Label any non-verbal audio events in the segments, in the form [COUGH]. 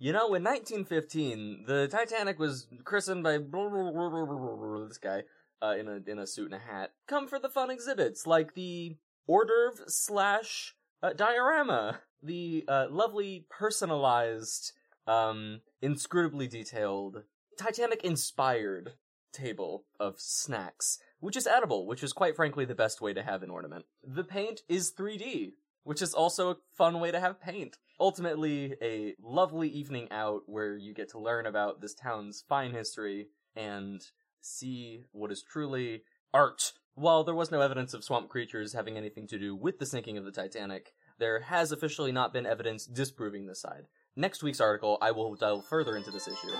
You know, in 1915, the Titanic was christened by [LAUGHS] this guy uh, in a in a suit and a hat. Come for the fun exhibits like the hors d'oeuvre slash uh, diorama, the uh, lovely personalized, um, inscrutably detailed Titanic inspired table of snacks, which is edible, which is quite frankly the best way to have an ornament. The paint is 3D, which is also a fun way to have paint. Ultimately, a lovely evening out where you get to learn about this town's fine history and see what is truly art. While there was no evidence of swamp creatures having anything to do with the sinking of the Titanic, there has officially not been evidence disproving this side. Next week's article, I will delve further into this issue.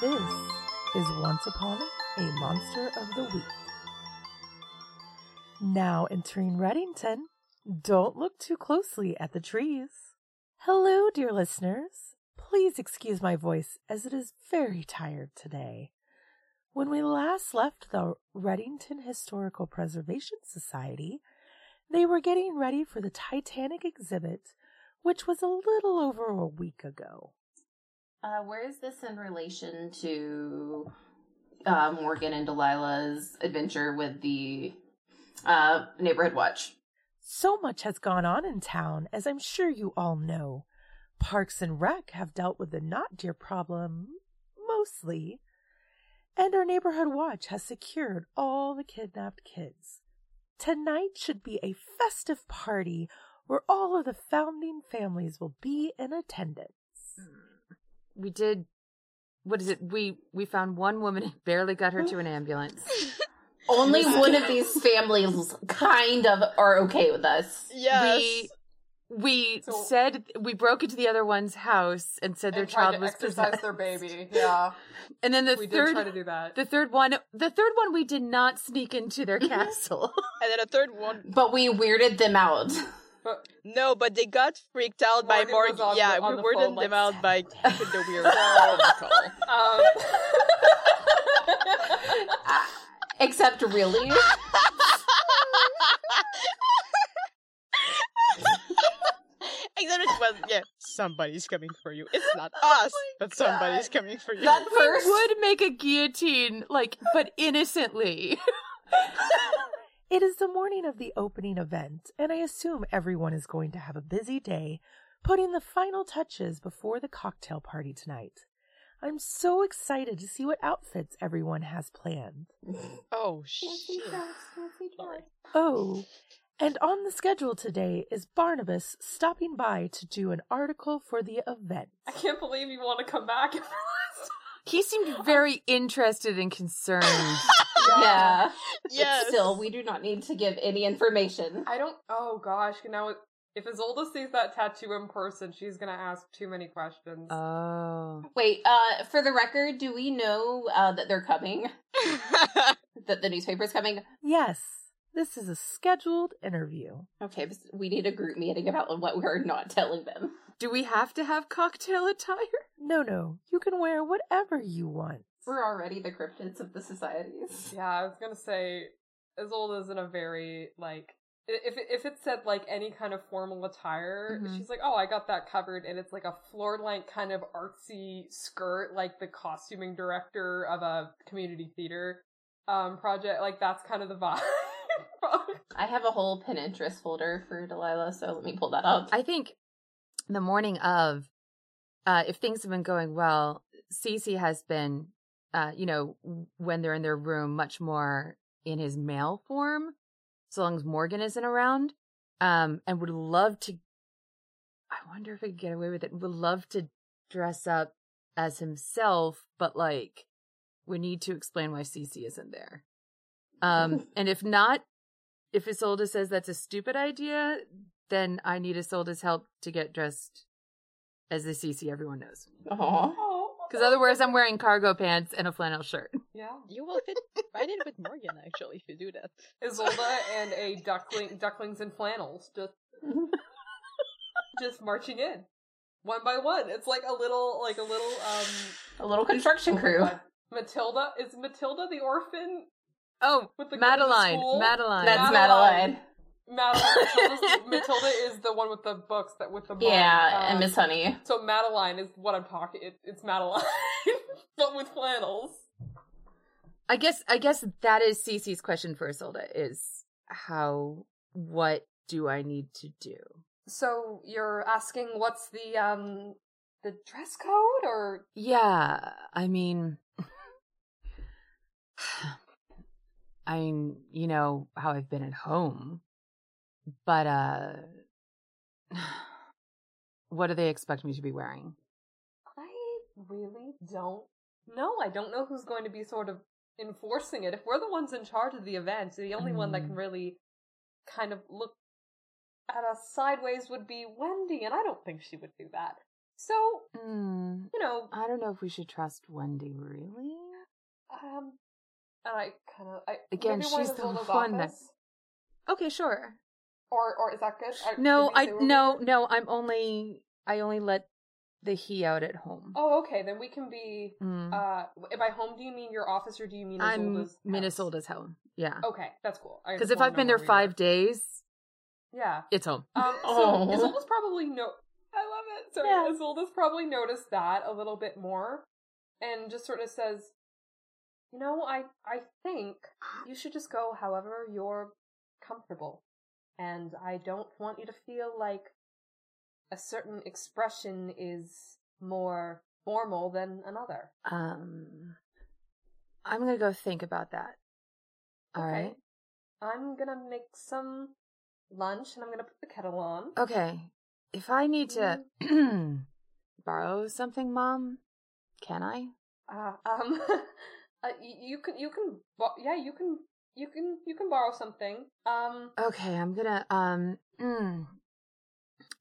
This is Once Upon a Monster of the Week. Now entering Reddington, don't look too closely at the trees. Hello, dear listeners. Please excuse my voice as it is very tired today. When we last left the Reddington Historical Preservation Society, they were getting ready for the Titanic exhibit, which was a little over a week ago. Uh, where is this in relation to uh, Morgan and Delilah's adventure with the uh, neighborhood watch? So much has gone on in town, as I'm sure you all know. Parks and Rec have dealt with the not deer problem mostly, and our neighborhood watch has secured all the kidnapped kids. Tonight should be a festive party where all of the founding families will be in attendance. We did. What is it? We we found one woman and barely got her to an ambulance. [LAUGHS] Only one of these families kind of are okay with us. Yes. We we So- said we broke into the other one's house and said their and tried child to was exercise possessed. their baby. Yeah, [LAUGHS] And then the we third did try to do that. the third one the third one we did not sneak into their castle. [LAUGHS] and then a third one. But we weirded them out. But No, but they got freaked out by Morgan Morgan. on Yeah, on we the were phone, them like, out by [LAUGHS] the weird So- phone call. um, Except really. Except it was yeah, somebody's coming for you. It's not [LAUGHS] oh us, but somebody's coming for you. That first we would make a guillotine like but innocently. It is the morning of the opening event, and I assume everyone is going to have a busy day putting the final touches before the cocktail party tonight. I'm so excited to see what outfits everyone has planned. Oh shit. Oh, and on the schedule today is Barnabas stopping by to do an article for the event. I can't believe you want to come back. [LAUGHS] He seemed very interested and concerned. [LAUGHS] Yeah. Yes. But still, we do not need to give any information. I don't. Oh gosh, now if Isolde sees that tattoo in person, she's gonna ask too many questions. Oh. Wait, uh, for the record, do we know uh, that they're coming? [LAUGHS] that the newspaper's coming? Yes, this is a scheduled interview. Okay, we need a group meeting about what we're not telling them. Do we have to have cocktail attire? No, no, you can wear whatever you want. We're already the cryptids of the societies. yeah, I was gonna say Isolde's in a very like. I- If it, if it said like any kind of formal attire, Mhm. she's like, "Oh, I got that covered," and it's like a floor length kind of artsy skirt, like the costuming director of a community theater um project. Like that's kind of the vibe. [LAUGHS] I have a whole Pinterest folder for Delilah, so let me pull that up. I think the morning of, uh, if things have been going well, Cece has been, uh, you know, when they're in their room, much more in his male form, so long as Morgan isn't around, um, and would love to. I wonder if I could get away with it. Would love to dress up as himself, but like, we need to explain why Cece isn't there. Um, [LAUGHS] and if not, if Isolde says that's a stupid idea, then I need Isolde's help to get dressed as the CC everyone knows. Aw. Because otherwise, I'm wearing cargo pants and a flannel shirt. yeah, you will fit right in with Morgan actually if you do that. Isolde and a duckling, ducklings and flannels, just [LAUGHS] just marching in, one by one. It's like a little, like a little, um, A little construction oh crew. God. Matilda is Matilda the orphan Oh, with the Madeline. with the school? Madeline. That's Madeline. Madeline. Madeline, [LAUGHS] Matilda is the one with the books that with the mom. Yeah, and Um, Miss Honey. So Madeline is what I'm talking. It, it's Madeline, [LAUGHS] but with flannels. I guess I guess that is Cece's question for Isolde is how what do I need to do? So you're asking what's the um the dress code or Yeah, I mean [SIGHS] I mean, you know how I've been at home. But uh [SIGHS] what do they expect me to be wearing? I really don't know. I don't know who's going to be sort of enforcing it. If we're the ones in charge of the event, the only one that can Mm. really kind of look at us sideways would be Wendy, and I don't think she would do that. So, Hmm, you know, I don't know if we should trust Wendy really. um, and I kind of, I Again, she's the one that- Okay, sure. Or or is that good? I- No, I no, no, I'm only I only let the he out at home. Oh, okay. Then we can be. Mm. Uh, by home, do you mean your office or do you mean I'm house? Minnesota's home. Yeah. Okay, that's cool. Because if I've been there five were. days, yeah. it's home. Um, [LAUGHS] so Oh. Isolde's probably no. I love it. So Yeah. Isolde's probably noticed that a little bit more, and just sort of says, "You know, I I think you should just go however you're comfortable, and I don't want you to feel like a certain expression is more formal than another." Um, I'm gonna go think about that. All Okay. right. I'm gonna make some lunch, and I'm gonna put the kettle on. Okay. If I need to Mm. [CLEARS THROAT] borrow something, Mom, can I? Uh, um, [LAUGHS] uh, y- you can, you can, yeah, you can, you can, you can borrow something. Um, Okay, I'm gonna um. Mm,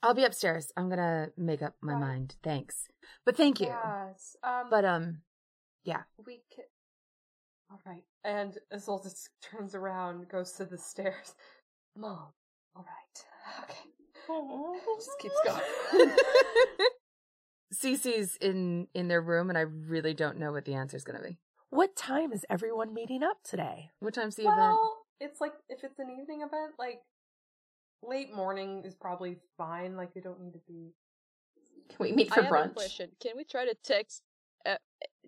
I'll be upstairs. I'm gonna make up my Right. mind. Thanks, but thank you. yes. Um, But um, yeah. we can. All right. And Isolde [LAUGHS] turns around, goes to the stairs. [LAUGHS] Mom. All right. [LAUGHS] Okay. Just keeps going. Cece's in in their room, and I really don't know what the answer is gonna be. What time is everyone meeting up today? What time's the event? well, it's like if it's an evening event, like late morning is probably fine. Like you don't need to be. Can we meet for I for have a brunch? question. Can we try to text? Uh,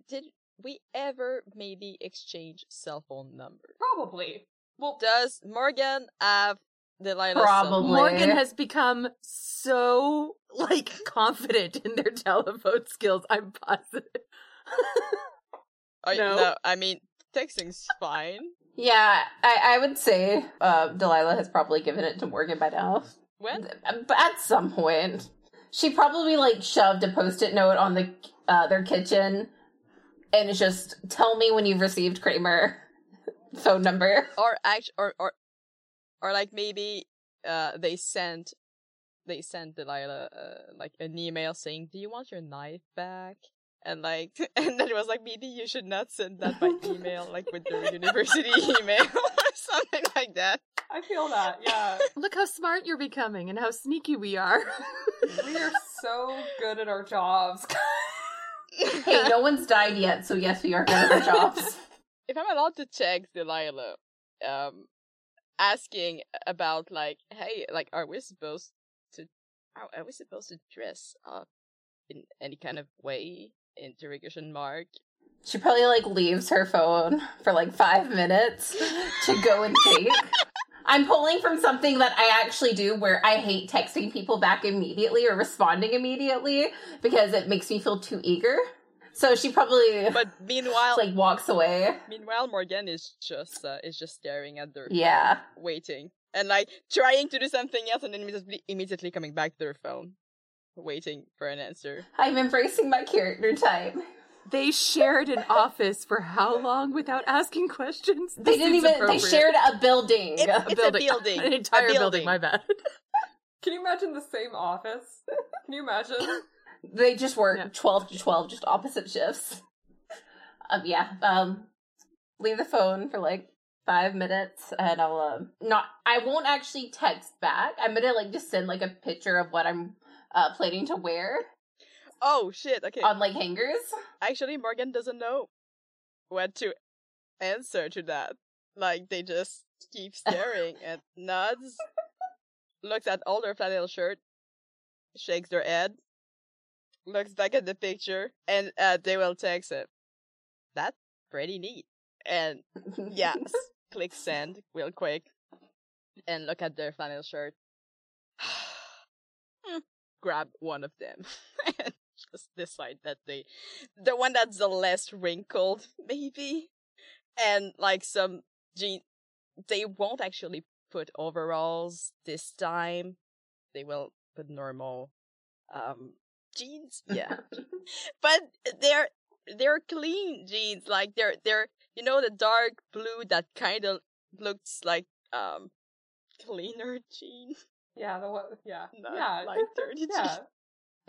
did we ever maybe exchange cell phone numbers? Probably. Well, Does Morgan have Delilah's cell Probably. phone? Morgan has become so like [LAUGHS] confident in their telephone skills. I'm positive. [LAUGHS] I, No. no, I mean texting's fine. Yeah, I, I would say uh, Delilah has probably given it to Morgan by now. When? But at some point, she probably like shoved a post-it note on the uh, their kitchen, and it's just tell me when you've received Kramer [LAUGHS] phone number. Or act or or or like maybe uh they sent they sent Delilah uh, like an email saying, "Do you want your knife back?" And like, [LAUGHS] and then it was like, maybe you should not send that by [LAUGHS] email, like with your university [LAUGHS] email or something like that. I feel that. Yeah. Look how smart you're becoming and how sneaky we are. We are so good at our jobs. Hey, no one's died yet, so yes, we are good at our jobs. if I'm allowed to check Delilah, um, asking about like, hey, like, are we supposed to, are, are we supposed to dress up in any kind of way? Interrogation mark. She probably like leaves her phone for like five minutes to go and think. [LAUGHS] I'm pulling from something that I actually do where I hate texting people back immediately or responding immediately because it makes me feel too eager. So she probably But meanwhile, like walks away. meanwhile, Morgan is just uh, is just staring at their Yeah. phone, waiting and like trying to do something else, and then immediately immediately coming back to their phone, waiting for an answer. I'm embracing my character type. they shared an office for how long without asking questions? They didn't even they shared a building. It- a It's a building, building. [LAUGHS] an A entire building. building. My bad. [LAUGHS] Can you imagine the same office? [LAUGHS] Can you imagine? They just work Yeah. 12 to 12, just opposite shifts. Um, yeah, um, leave the phone for like five minutes and I'll, um, not, I won't actually text back. I'm gonna like just send like a picture of what I'm, uh, planning to wear Oh shit! Okay, on like hangers. actually, Morgan doesn't know what to answer to that. Like they just keep [LAUGHS] staring and nods looks at all their flannel shirt, shakes their head, looks back at the picture, and uh, they will text it. That's pretty neat. And yeah, [LAUGHS] click send real quick, and look at their flannel shirt. [SIGHS] Hmm, Grab one of them [LAUGHS] and just decide that they, the one that's the less wrinkled, maybe, and like some jeans. They won't actually put overalls this time. They will put normal, um, jeans. [LAUGHS] Yeah, but they're they're clean jeans. Like they're they're you know the dark blue that kind of looks like um cleaner [LAUGHS] jeans, Yeah, the one. Yeah, not yeah, like dirty [LAUGHS] yeah. jeans.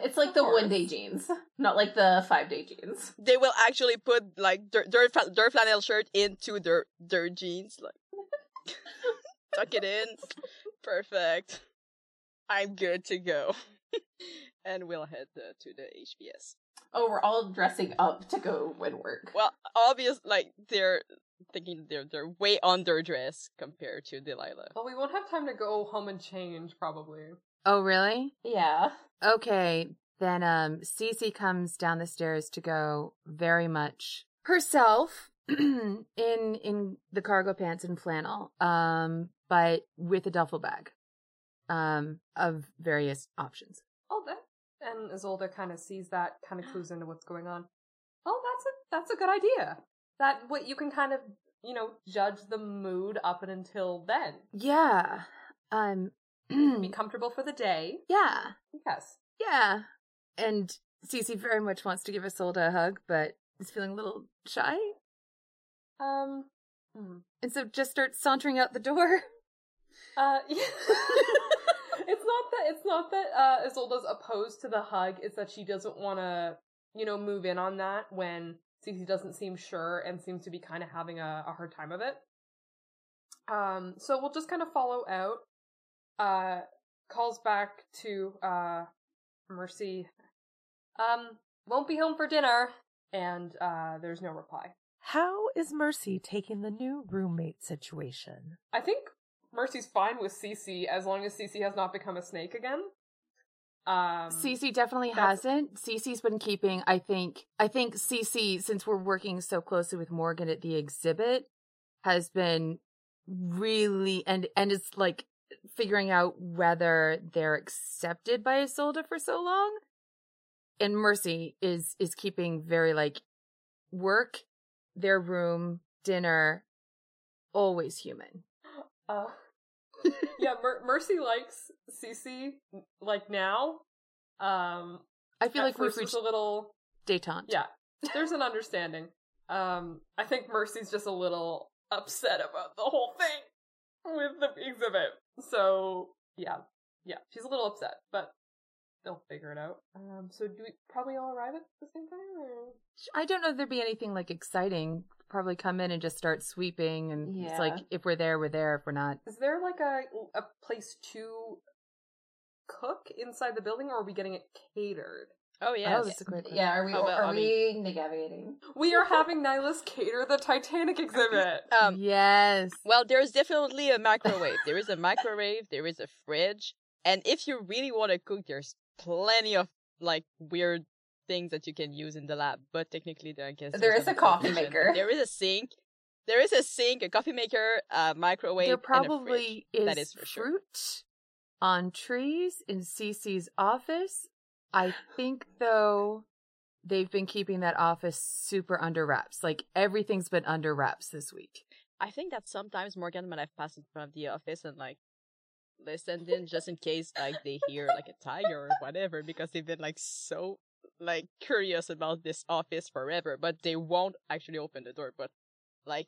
It's like Of the course. one day jeans, not like the five day jeans. They will actually put like their their, fla- their flannel shirt into their their jeans, like [LAUGHS] tuck it in. Perfect. I'm good to go. [LAUGHS] and we'll head uh, to the HPS. Oh, we're all dressing up to go and work. Well, obvious, like they're thinking they're they're way underdressed compared to Delilah. Well, we won't have time to go home and change, probably. Oh, really? Yeah. Okay, then um Cece comes down the stairs to go very much herself [CLEARS THROAT] in in the cargo pants and flannel, um, but with a duffel bag um of various options. Oh, that. And Isolde kind of sees that, kind of clues into what's going on. Oh, that's a that's a good idea. That what you can kind of you know judge the mood up and until then. Yeah. Um Be [CLEARS THROAT] comfortable for the day. yeah. Yes. Yeah. And Cece very much wants to give Isolde a hug, but is feeling a little shy. Um. hmm. And so just starts sauntering out the door. [LAUGHS] Uh. yeah. [LAUGHS] it's not that it's not that uh Isolde's opposed to the hug. It's that she doesn't want to you know move in on that when Cece doesn't seem sure and seems to be kind of having a, a hard time of it. Um. So we'll just kind of follow out. Uh. Calls back to uh Mercy. Um. Won't be home for dinner. And uh, there's no reply. How is Mercy taking the new roommate situation? I think Mercy's fine with Cece as long as Cece has not become a snake again. Um, Cece definitely hasn't. Cece's been keeping, I think, I think Cece, since we're working so closely with Morgan at the exhibit, has been really, and, and it's like figuring out whether they're accepted by Isolde for so long. And Mercy is, is keeping very like work, their room, dinner, always human. Uh, [GASPS] [LAUGHS] yeah, Mer- Mercy likes Cece like now. Um, I feel like we've reached a little detente. yeah. There's an understanding. Um, I think Mercy's just a little upset about the whole thing with the exhibit. So yeah, yeah, she's a little upset, but they'll figure it out. Um, so do we probably all arrive at the same time? Or? I don't know if there'd be anything like exciting. Probably come in and just start sweeping, and Yeah. it's like if we're there, we're there. If we're not, Is there like a a place to cook inside the building, or are we getting it catered? Oh oh, yes. that's a great. Yeah, are we How about- are I we navigating? We are having Nihilus cater the Titanic exhibit. [LAUGHS] Um, yes. Well, there's definitely a microwave. there is a microwave. There is a fridge, and if you really want to cook, there's plenty of like weird things that you can use in the lab. But technically, there I guess there is a coffee maker. [LAUGHS] There is a sink. There is a sink, a coffee maker, a microwave, there and a probably fridge. is That is for sure. fruit on trees in Cece's office. I think though they've been keeping that office super under wraps. Like everything's been under wraps this week. I think that sometimes Morgan, when I've passed in front of the office and like listened in, just in case like they hear like a tiger or whatever, because they've been like so like curious about this office forever, but they won't actually open the door. But like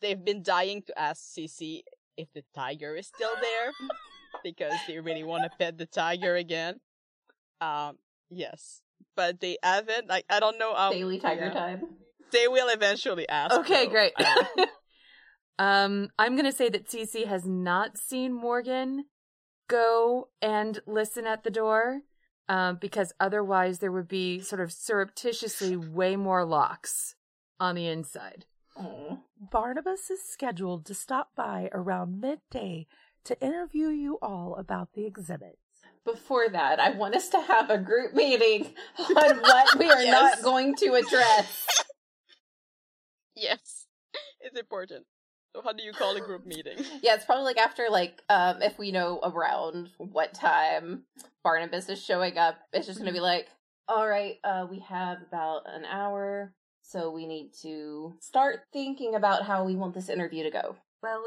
they've been dying to ask CC if the tiger is still there [LAUGHS] because they really want to pet the tiger again. Um, yes, but they haven't. Like I don't know how Daily tiger yeah. time. They will eventually ask. Okay, though. great. [LAUGHS] um, I'm gonna say that CC has not seen Morgan go and listen at the door, um, because otherwise there would be sort of surreptitiously way more locks on the inside. Oh. Barnabas is scheduled to stop by around midday to interview you all about the exhibit. Before that, I want us to have a group meeting on what we are [LAUGHS] Yes. not going to address. [LAUGHS] Yes, it's important. So how do you call a group meeting? [LAUGHS] Yeah, it's probably like after like um if we know around what time Barnabas is showing up, it's just gonna be like, all right, uh we have about an hour, so we need to start thinking about how we want this interview to go. Well,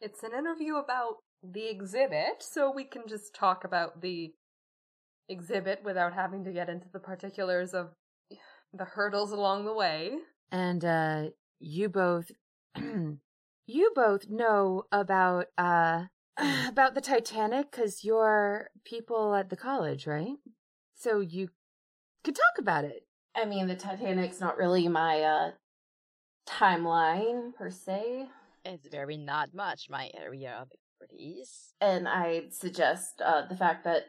it's an interview about the exhibit, so we can just talk about the exhibit without having to get into the particulars of the hurdles along the way. And uh you both [CLEARS THROAT] you both know about uh [SIGHS] about the Titanic cuz you're people at the college, right? So you could talk about it. I mean, the Titanic's not really my uh timeline per se, It's very not much my area of expertise. and I suggest uh the fact that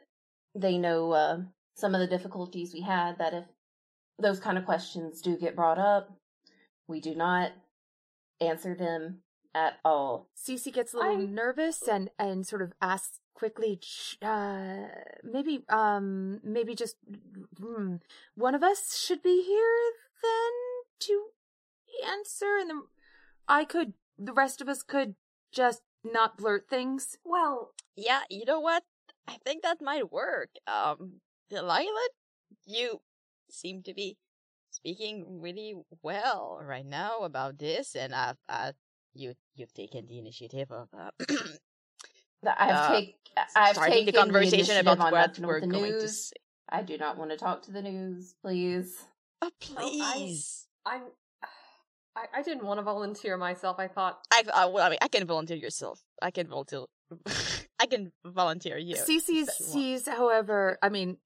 they know uh some of the difficulties we had that if those kind of questions do get brought up, we do not answer them at all. Cece gets a little I'm- nervous and and sort of asks quickly uh maybe um maybe just hmm, one of us should be here then to answer and then I could the rest of us could just not blurt things. Well, Yeah, you know what? I think that might work. Um, Delilah, you seem to be speaking really well right now about this, and I've, uh, you you've taken the initiative of uh, [CLEARS THROAT] That I've Uh, take I've starting the conversation initiative about what we're with the going to say. I do not want to talk to the news, please. Oh, Well, I- please. I'm. I, I didn't want to volunteer myself. I thought I, I, well, I mean, I can volunteer yourself. I can volunteer. [LAUGHS] I can volunteer you. Cece if sees, however, I mean,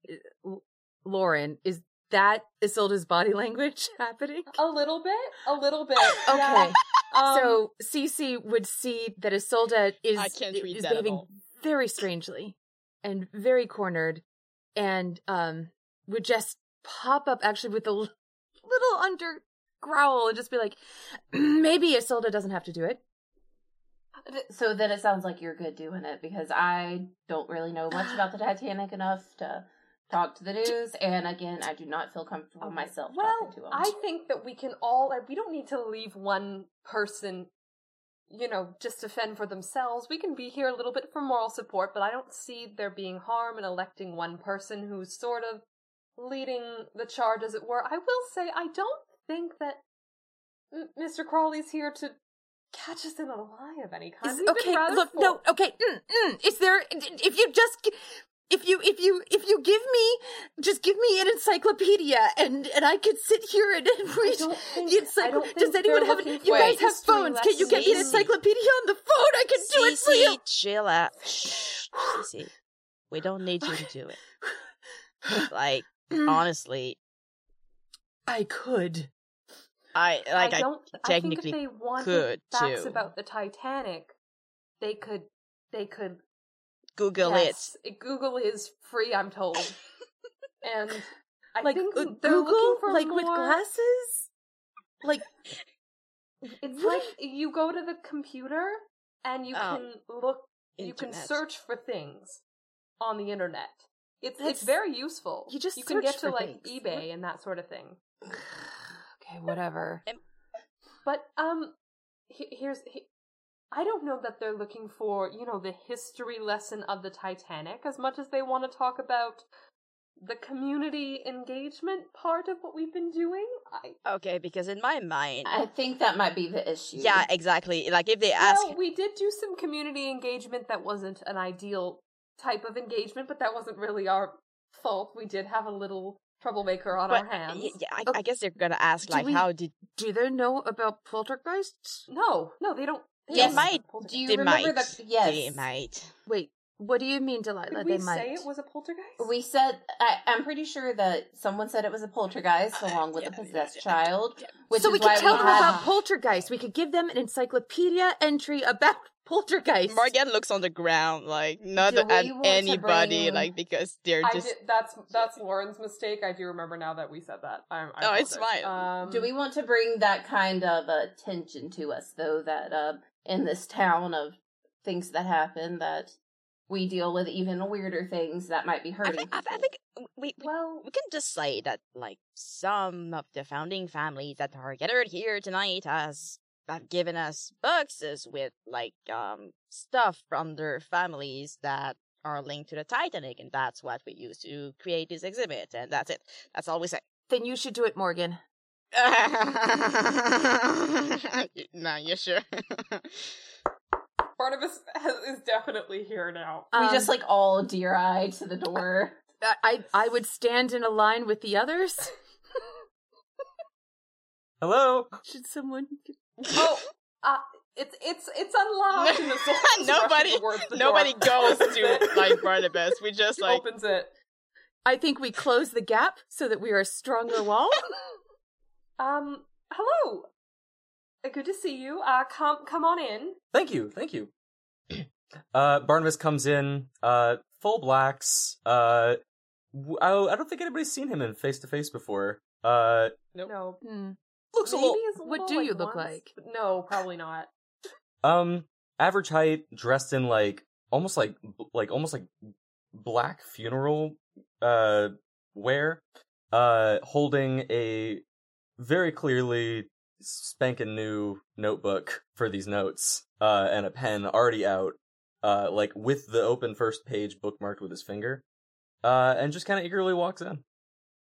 L- Lauren, is that Isilda's body [LAUGHS] language happening? a little bit, a little bit. Okay. yeah. Um, so Cece would see that Isolda is I can't read is that behaving very strangely and very cornered, and um would just pop up actually with a l- little under growl and just be like, [CLEARS THROAT] maybe Isolda doesn't have to do it. So then it sounds like you're good doing it because I don't really know much about the Titanic enough to talk to the news, and again, I do not feel comfortable Okay. myself Well, talking to them. I think that we can all. Like, we don't need to leave one person, you know, just to fend for themselves. We can be here a little bit for moral support, but I don't see there being harm in electing one person who's sort of leading the charge, as it were. I will say, I don't think that M- Mr. Crawley's here to catch us in a lie of any kind. Is- okay, look, for- no, okay. Mm, mm, is there? If you just, gi- if you, if you, if you give me, just give me an encyclopedia, and and I could sit here and, and read think- the encyclopedia. Does anyone have? looking You guys have phones. Can you get me an encyclopedia on the phone? I can do it for you. Chill out. [SIGHS] Shh, Cece, we don't need you to do it. [SIGHS] Like, mm. honestly, I could. I like I I, don't. technically I think if they wanted could, facts too. about the Titanic, they could. They could. Google yes, Google is free. I'm told. [LAUGHS] and I like think uh, they're Google, looking for like more, with glasses. Like It's like you go to the computer and you Um, can look. You can search for things on the internet. It's That's- it's very useful. you just you can get to like things. eBay and that sort of thing. [SIGHS] okay, whatever. But um, he- here's he- I don't know that they're looking for you know the history lesson of the Titanic as much as they want to talk about the community engagement part of what we've been doing. I okay because in my mind, I think that might be the issue. yeah, exactly. Like if they ask, well, we did do some community engagement that wasn't an ideal type of engagement, but that wasn't really our fault. We did have a little troublemaker on but our hands. yeah, I, Okay. I guess they're gonna ask like, we- how did Do they know about poltergeists? No, no, they don't. They Yes. don't might. Do you they remember might? the yes? They might. Wait, what do you mean, Delilah? Did they we might. say it was a poltergeist? We said I, I'm pretty sure that someone said it was a poltergeist [LAUGHS] along with Yeah, a possessed yeah. child, which so is we why could tell we them have. about poltergeist. We could give them an encyclopedia entry about [LAUGHS] poltergeist. Morgan looks on the ground, like not at we want to anybody, bring- like because they're I just. did, that's that's Lauren's mistake. I do remember now that we said that. I, I Oh, it's fine. Um, Do we want to bring that kind of attention to us, though? That uh, in this town of things that happen that we deal with even weirder things that might be I hurting. think, I, I think we, we Well, we can just say that like some of the founding families that are gathered here tonight has have given us boxes with like um stuff from their families that are linked to the Titanic, and that's what we use to create this exhibit, and that's it. That's all we say. Then you should do it, Morgan. [LAUGHS] no, you sure? [LAUGHS] Barnabas has, is definitely here now. we Um, just like all deer eye to the door. I, I I would stand in a line with the others. Hello. should someone? [LAUGHS] oh, uh, it's it's it's unlocked. and the soul is Nobody- towards the Nobody goes to like Barnabas. We just like opens it. I think we close the gap so that we are a stronger wall. Um, hello. Uh, Good to see you. Uh, come come on in. Thank you. Thank you. [CLEARS THROAT] uh, Barnabas comes in, uh, full blacks. Uh, w- I, I don't think anybody's seen him in face to face before. Uh, No, Hmm. looks a little, as What little, do like, you look once, like? No, probably not. um, average height, dressed in like, almost like, like, almost like black funeral, uh, wear. Uh, holding a very clearly spanking new notebook for these notes, uh, and a pen already out, uh, like with the open first page bookmarked with his finger, uh, and just kind of eagerly walks in.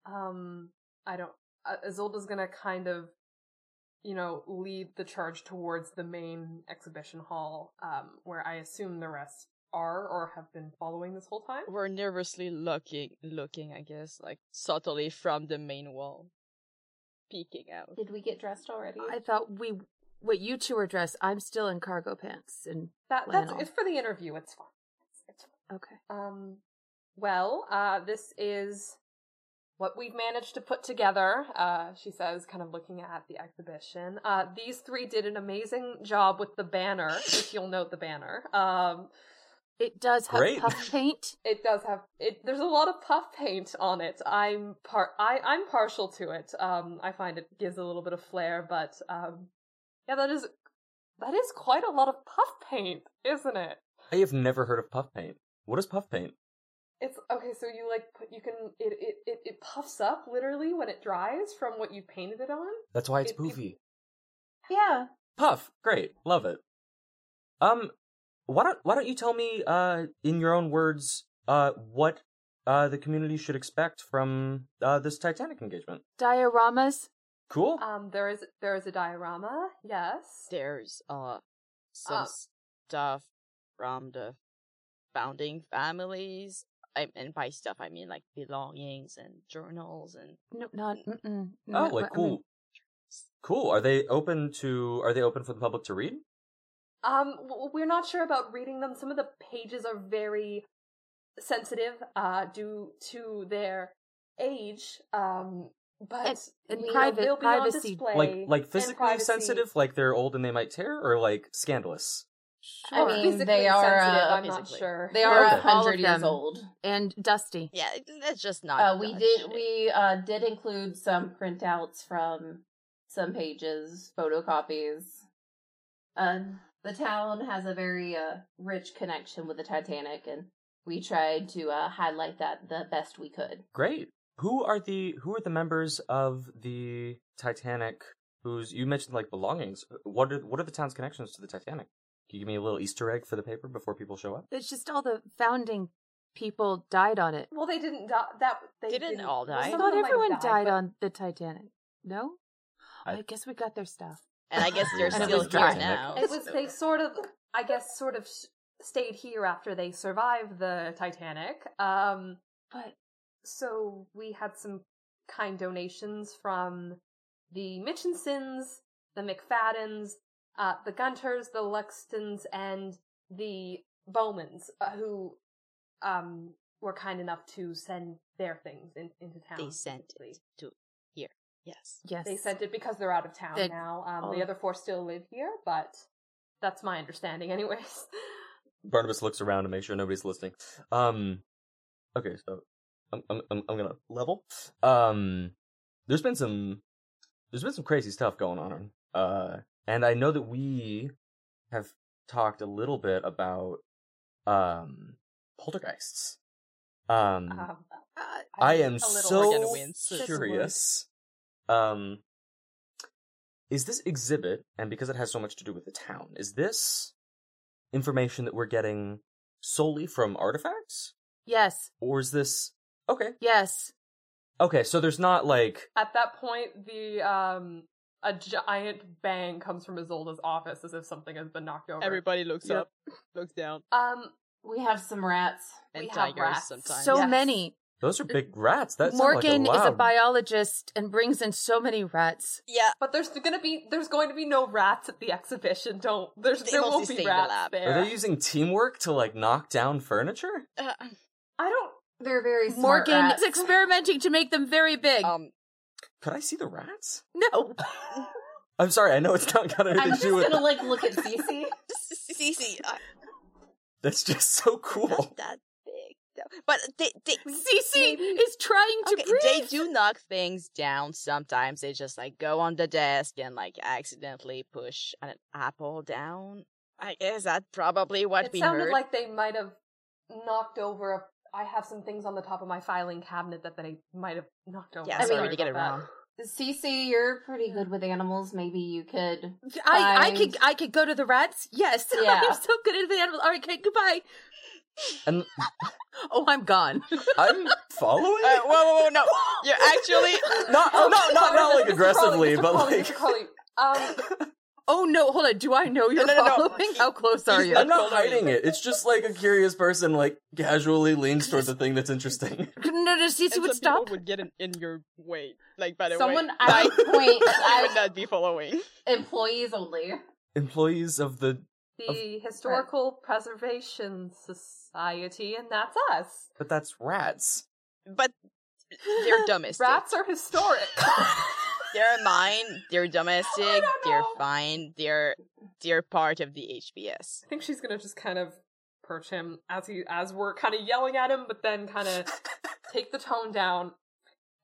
Um, I don't. Uh, Izolda's gonna kind of, you know, lead the charge towards the main exhibition hall, um, where I assume the rest are or have been following this whole time. we're nervously looking, looking, I guess, like subtly from the main wall, peeking out. Did we get dressed already? I thought we. Wait, you two are dressed. I'm still in cargo pants and That that's Flannel. it's for the interview. It's fine. It's, it's okay. Um, well, uh, this is what we've managed to put together, uh, she says, kind of looking at the exhibition. Uh, these three did an amazing job with the banner, if you'll note the banner. Um, It does have Great. puff paint. [LAUGHS] it does have it. There's a lot of puff paint on it. I'm par. I I'm partial to it. Um, I find it gives a little bit of flair, but um, yeah, that is that is quite a lot of puff paint, isn't it? I have never heard of puff paint. What is puff paint? It's okay. So you like put you can it it it, it puffs up literally when it dries from what you painted it on. That's why it's It- it- poofy. yeah. Puff, great, love it. Um, why don't why don't you tell me, uh, in your own words, uh, what uh the community should expect from uh this Titanic engagement? Dioramas. Cool. Um, there is there is a diorama. Yes. There's uh some Uh. stuff from the founding families. I, and by stuff I mean like belongings and journals and No, not. Mm-mm. oh, No, like I mean, cool. Cool. Are they open to? Are they open for the public to read? Um, we're not sure about reading them. Some of the pages are very sensitive, uh, due to their age. Um, but And- and you know, private- they'll be on privacy. display. Like like physically sensitive, like they're old and they might tear, or like scandalous. I mean, Physically they are, uh, I'm not sure. They are Okay. a hundred years old. and dusty. yeah, it- that's just not. Uh, we Dutch. did we uh did include some printouts from some pages, photocopies. Uh, the town has a very uh rich connection with the Titanic, and we tried to uh highlight that the best we could. Great. Who are the who are the members of the Titanic? Who's you mentioned like belongings? What are what are the town's connections to the Titanic? Can you give me a little Easter egg for the paper before people show up? It's just all the founding people died on it. Well, they didn't die. That they Didn't didn't all die? I some thought of them might have everyone died but- on the Titanic. No, I- I, guess we got their stuff. And I guess they're still here Titanic. now. It was they sort of, I guess, sort of stayed here after they survived the Titanic. Um, But so we had some kind donations from the Mitchinsons, the McFaddens, uh, the Gunters, the Luxtons, and the Bowmans, uh, who um were kind enough to send their things in, into town. They sent it to here. Yes. yes, They sent it because they're out of town They- now. Um, all the other four still live here, but that's my understanding, [LAUGHS] anyways. Barnabas looks around to make sure nobody's listening. Um, okay, so I'm I'm I'm, I'm gonna level. Um, there's been some there's been some crazy stuff going on. Uh, and I know that we have talked a little bit about um poltergeists. Um, Um, Uh, I am so We're gonna win soon. curious. Um, is this exhibit, and because it has so much to do with the town, is this information that we're getting solely from artifacts, yes, or is this okay? yes. Okay, so there's not like At that point, the um a giant bang comes from Isolda's office as if something has been knocked over. Everybody looks Yep. up, looks down, Um, We have some rats. and We have tigers rats. sometimes. So Yes. many. Those are big rats. That Morgan like a is a biologist and brings in so many rats. yeah, but there's gonna be there's going to be no rats at the exhibition. Don't there's They there won't be in the rats lab. there. Are they using teamwork to like knock down furniture? uh, I don't. They're very smart Morgan rats. is experimenting to make them very big. um, Could I see the rats? no. [LAUGHS] I'm sorry, I know it's not got anything I'm to just do gonna like look at [LAUGHS] Cece. Cece, uh, That's just so cool. not that big, though. But they, they, Cece is trying to okay, breathe. they do knock things down sometimes. They just like go on the desk and like accidentally push an apple down. I guess that's probably what It we sounded heard. like they might have knocked over. A, I have some things on the top of my filing cabinet that they might have knocked over. yeah, I sorry mean- to get it about that. wrong. Cece, you're pretty good with animals. Maybe you could. I, I could I could go to the rats. Yes, [LAUGHS] Yeah. I'm so good at the animals. All right, okay, goodbye. And [LAUGHS] Oh, I'm gone. [LAUGHS] I'm following. Uh, whoa, whoa, whoa, no! You're actually not, [LAUGHS] oh, not, not, not like aggressively, Mr. but Crowley, like Mr. Crowley, um, Oh no, hold on. Do I know you're no, no, no. following? How close are you? I'm not hiding it. It's just like a curious person, like casually leans towards the thing that's interesting. No, no, Cece and would stop. would get in, in your way. Like by the Someone way, at I, point, I would not be following. employees only. Employees of the, the Historical Preservation Society, and that's us. but that's rats. But they're [LAUGHS] domestic. Rats are historic. [LAUGHS] They're mine. They're domestic. They're fine. They're they're part of the HPS. I think she's gonna just kind of perch him as he as we're kind of yelling at him, but then kind of [LAUGHS] take the tone down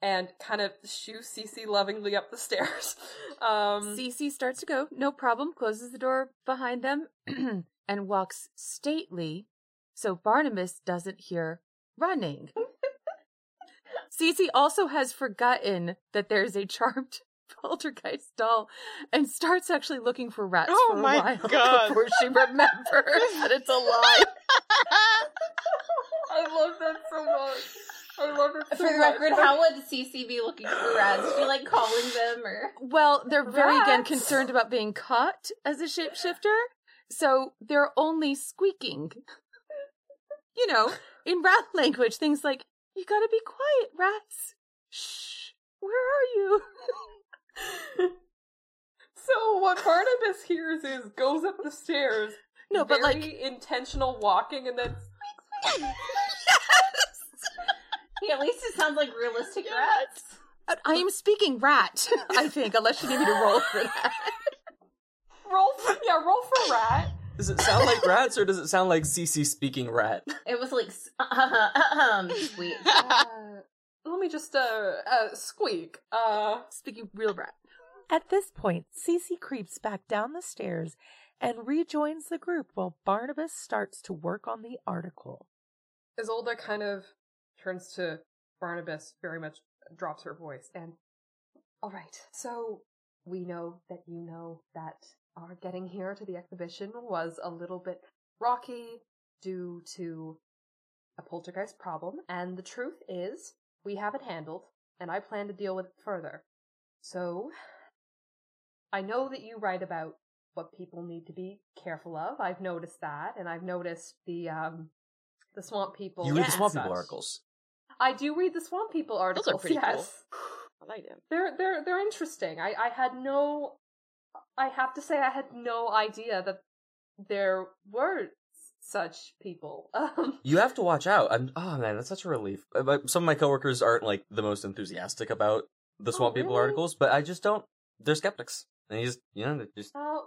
and kind of shoo Cece lovingly up the stairs. Um, Cece starts to go, no problem, closes the door behind them, [CLEARS THROAT] and walks stately so Barnabas doesn't hear running. [LAUGHS] Cece also has forgotten that there's a charmed [LAUGHS] poltergeist doll and starts actually looking for rats Oh for a while [LAUGHS] God. before she remembers that it's a lie. I love that so much. I love it so For the much. record, how would Cece be looking for rats? Is she like calling them or? Well, they're very again concerned about being caught as a shapeshifter, so they're only squeaking. You know, in rat [LAUGHS] language, things like, you gotta be quiet, rats. Shh, where are you? [LAUGHS] So what Barnabas hears is goes up the stairs. No, but very like, intentional walking, and then [LAUGHS] Yeah, at least it sounds like realistic rats. I am speaking rat, I think, unless you need me to roll for that. roll. For, yeah, roll for rat. Does it sound like rats, or does it sound like Cece speaking rat? [LAUGHS] It was like, s- um, sweet. [LAUGHS] Uh, let me just uh, uh squeak. Uh, Speaking real rat. At this point, Cece creeps back down the stairs and rejoins the group while Barnabas starts to work on the article. Isolda kind of turns to Barnabas, very much drops her voice, and all right. So we know that you know that our getting here to the exhibition was a little bit rocky due to a poltergeist problem, and the truth is we have it handled, and I plan to deal with it further. So I know that you write about what people need to be careful of. I've noticed that, and I've noticed the um the swamp people. You read the Swamp. People articles. I do read the swamp people articles. Those are pretty yes. cool. [SIGHS] I like them. They're they're they're interesting. I I had no I have to say I had no idea that there were such people. [LAUGHS] Um You have to watch out. I'm. Oh man, that's such a relief. Uh, Some of my coworkers aren't like the most enthusiastic about the Oh, Swamp People really? articles, but I just don't. They're skeptics, and you just you know just. how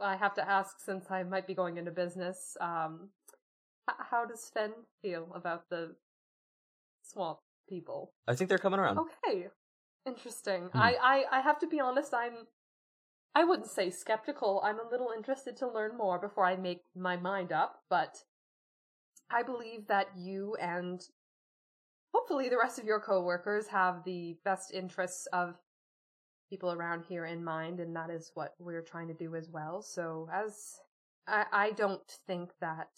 I have to ask since I might be going into business. Um, h- how does Sven feel about the swamp people? I think they're coming around. Okay, interesting. Hmm. I, I I have to be honest. I'm I wouldn't say skeptical. I'm a little interested to learn more before I make my mind up, but I believe that you and hopefully the rest of your coworkers have the best interests of people around here in mind, and that is what we're trying to do as well. So, as I, I don't think that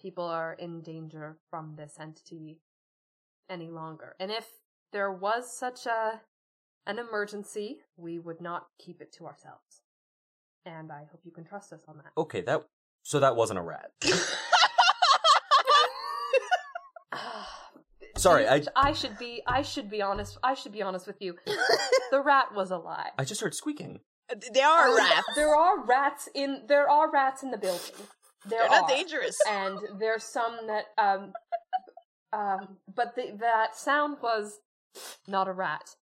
people are in danger from this entity any longer. And if there was such a an emergency, we would not keep it to ourselves. And I hope you can trust us on that. Okay, that so that wasn't a rat. [LAUGHS] [LAUGHS] Sorry, I I should be I should be honest I should be honest with you. the rat was a lie. I just heard squeaking. They are rats. There are rats in there are rats in the building. There They're are. not dangerous. and there's some that um um but the, that sound was not a rat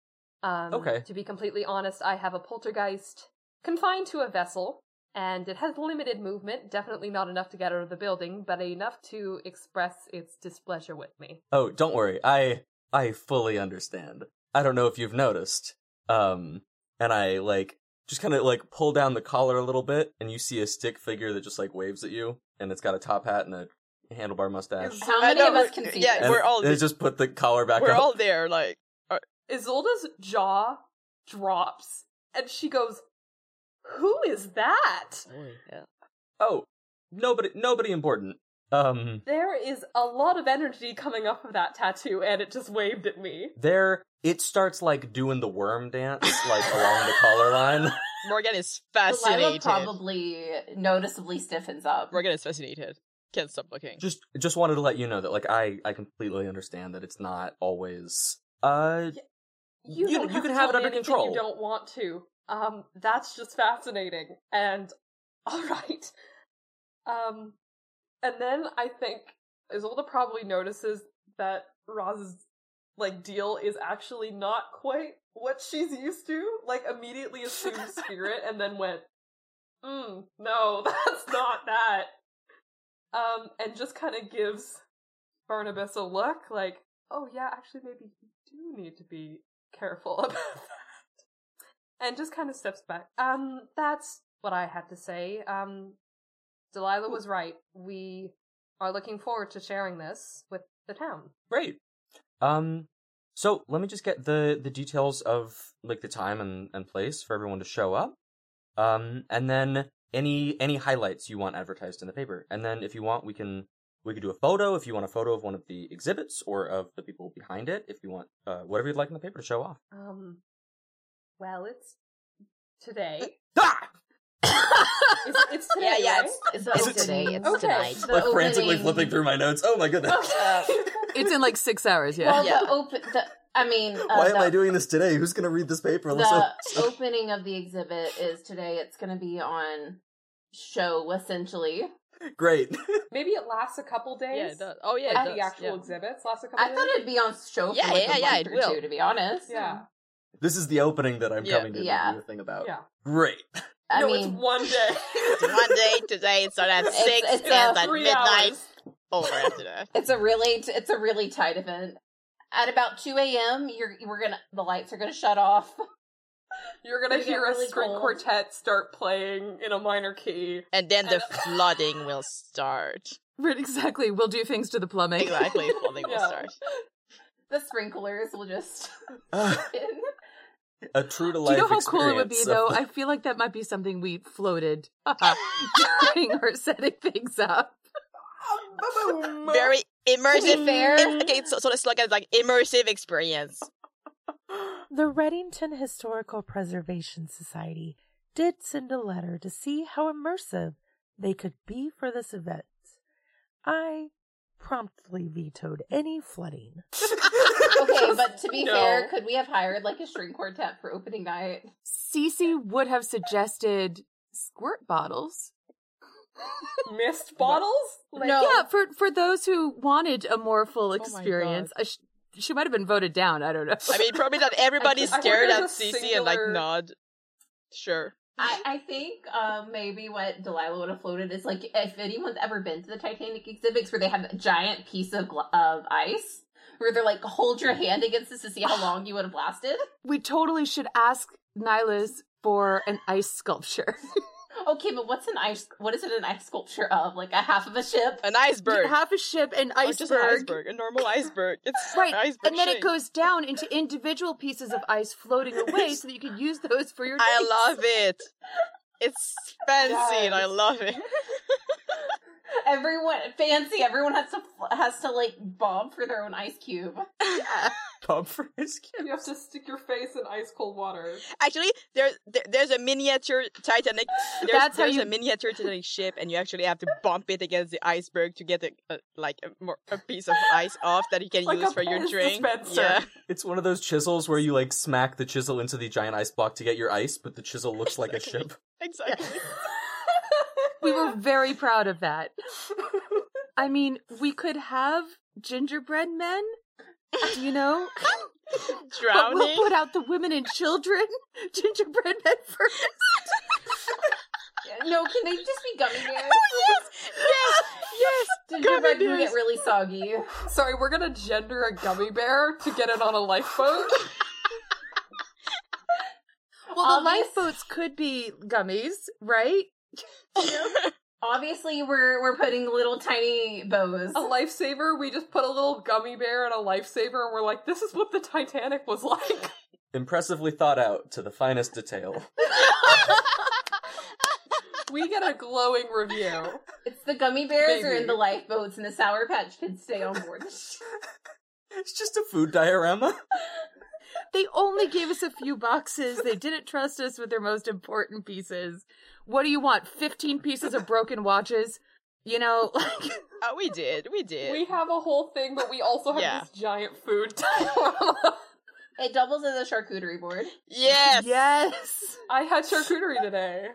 um Okay. to be completely honest i have a poltergeist confined to a vessel and it has limited movement definitely not enough to get out of the building but enough to express its displeasure with me Oh, don't worry. I I fully understand. I don't know if you've noticed. Um and I like just kind of like pull down the collar a little bit and you see a stick figure that just like waves at you and it's got a top hat and a handlebar mustache. How I many know, of us can see yeah, this? We're all they just put the collar back We're up. all there, like isolda's jaw drops and she goes who is that Oh, nobody nobody important. Um there is a lot of energy coming off of that tattoo and it just waved at me there it starts like doing the worm dance like [LAUGHS] along the collar line. Morgan is Delilah fascinated. probably noticeably stiffens up. Morgan is fascinated. Can't stop looking. just just wanted to let you know that like I I completely understand that it's not always uh you, You- don't you can have it under control. You don't want to. Um, that's just fascinating. And [LAUGHS] all right. Um, and then I think Isolda probably notices that Roz's like deal is actually not quite what she's used to. Like immediately assumed spirit, and then went, "Hmm, no, [LAUGHS] that's not that." Um, and just kind of gives Barnabas a look, like, "Oh yeah, actually, maybe you do need to be careful [LAUGHS] about that. And just kind of steps back. Um, that's what I had to say. Um, Delilah was right. We are looking forward to sharing this with the town. Great. Um, so let me just get the the details of like the time and, and place for everyone to show up. Um, and then any any highlights you want advertised in the paper. And then if you want, we can we could do a photo if you want a photo of one of the exhibits or of the people behind it. If you want uh, whatever you'd like in the paper to show off. Um, well, it's today. [LAUGHS] Ah! It's, it's today. Yeah, yeah, right? It's, Is it's today. It's Okay. tonight. The like frantically flipping through my notes. Oh my goodness. It's in like six hours, yeah. Well, Yeah. the open. The, I mean, uh, Why am the, I doing this today? Who's gonna read this paper? the So- opening of the exhibit is today. It's going to be on show essentially. Great. [LAUGHS] Maybe it lasts a couple days. Yeah, it does. Oh yeah, Like it the actual yeah. exhibits last a couple I days. thought it'd be on show for Yeah, like yeah, a yeah, month or will. two, to be honest. Yeah. this is the opening that I'm Yeah. coming to Yeah. do a thing about. Yeah. Great. I no, mean, it's one day. [LAUGHS] it's One day today, it started at It's- six, it's, ends uh, at Three midnight. hours. Over after that. [LAUGHS] it's a really it's a really tight event. At about two a.m., you're we're gonna the lights are gonna shut off. You're gonna Gonna get hear a string cold. quartet start playing in a minor key. And then the [LAUGHS] flooding will start. Right, exactly. We'll do things to the plumbing. Exactly, [LAUGHS] flooding will start. The sprinklers will just Ah, [LAUGHS] in. a true to life. Do you know how cool it would be, though? of- I feel like that might be something we floated during our setting things up. Very immersive. fair- Im- okay, so, so let's look like immersive experience. The Reddington Historical Preservation Society did send a letter to see how immersive they could be for this event. I promptly vetoed any flooding. [LAUGHS] Okay, but to be No. fair, could we have hired like a string quartet for opening night? Cece would have suggested squirt bottles. Mist bottles? Like, No. Yeah, for for those who wanted a more full oh my experience. I sh- she might have been voted down. I don't know. I mean, probably not [LAUGHS] everybody I think stared at there's a Cece and like nod. Sure. I, I think um, maybe what Delilah would have floated is like if anyone's ever been to the Titanic exhibits where they have a giant piece of gl- of ice where they're like hold your hand against this to see how long you would have lasted. we totally should ask Nyla's for an ice sculpture. [LAUGHS] Okay, but what's an ice? What is it an ice sculpture of? Like a half of a ship? An iceberg. Half a ship, an Or iceberg. just an iceberg. A normal iceberg. It's Right, iceberg and then it goes down into individual pieces of ice floating [LAUGHS] away so that you can use those for your I drinks. love it. It's fancy and I love it. [LAUGHS] Everyone fancy. Everyone has to has to like bob for their own ice cube. [LAUGHS] Yeah. Pub for ice cube. You have to stick your face in ice cold water. Actually, there, there there's a miniature Titanic. [LAUGHS] There's, That's how there's you- a miniature Titanic ship, and you actually have to bump it against the iceberg to get a, a like a, more, a piece of ice off that you can [LAUGHS] Like use a for your drink. dispenser. Yeah, It's one of those chisels where you like smack the chisel into the giant ice block to get your ice, but the chisel looks like a ship. [LAUGHS] exactly. We were very proud of that. I mean, we could have gingerbread men, you know, Drowning. [LAUGHS] but we'll put out the women and children [LAUGHS] gingerbread men first. No, can they just be gummy bears? [LAUGHS] Oh, yes, yes, yes. Gingerbread can bears. get really soggy. Sorry, we're gonna gender a gummy bear to get it on a lifeboat. Well, the Obvious- lifeboats could be gummies, right? Obviously, we're we're putting little tiny bows. a lifesaver, we just put a little gummy bear in a lifesaver and we're like, this is what the Titanic was like. [LAUGHS] Impressively thought out to the finest detail. We get a glowing review. It's the gummy bears are in the lifeboats, and the Sour Patch Kids stay on board. [LAUGHS] It's just a food diorama. [LAUGHS] They only gave us a few boxes. They didn't trust us with their most important pieces. What do you want? 15 pieces of broken watches? You know, [LAUGHS] like Uh, we did, we did. We have a whole thing, but we also have Yeah. this giant food diorama. [LAUGHS] It doubles as a charcuterie board. yes, yes. I had charcuterie today.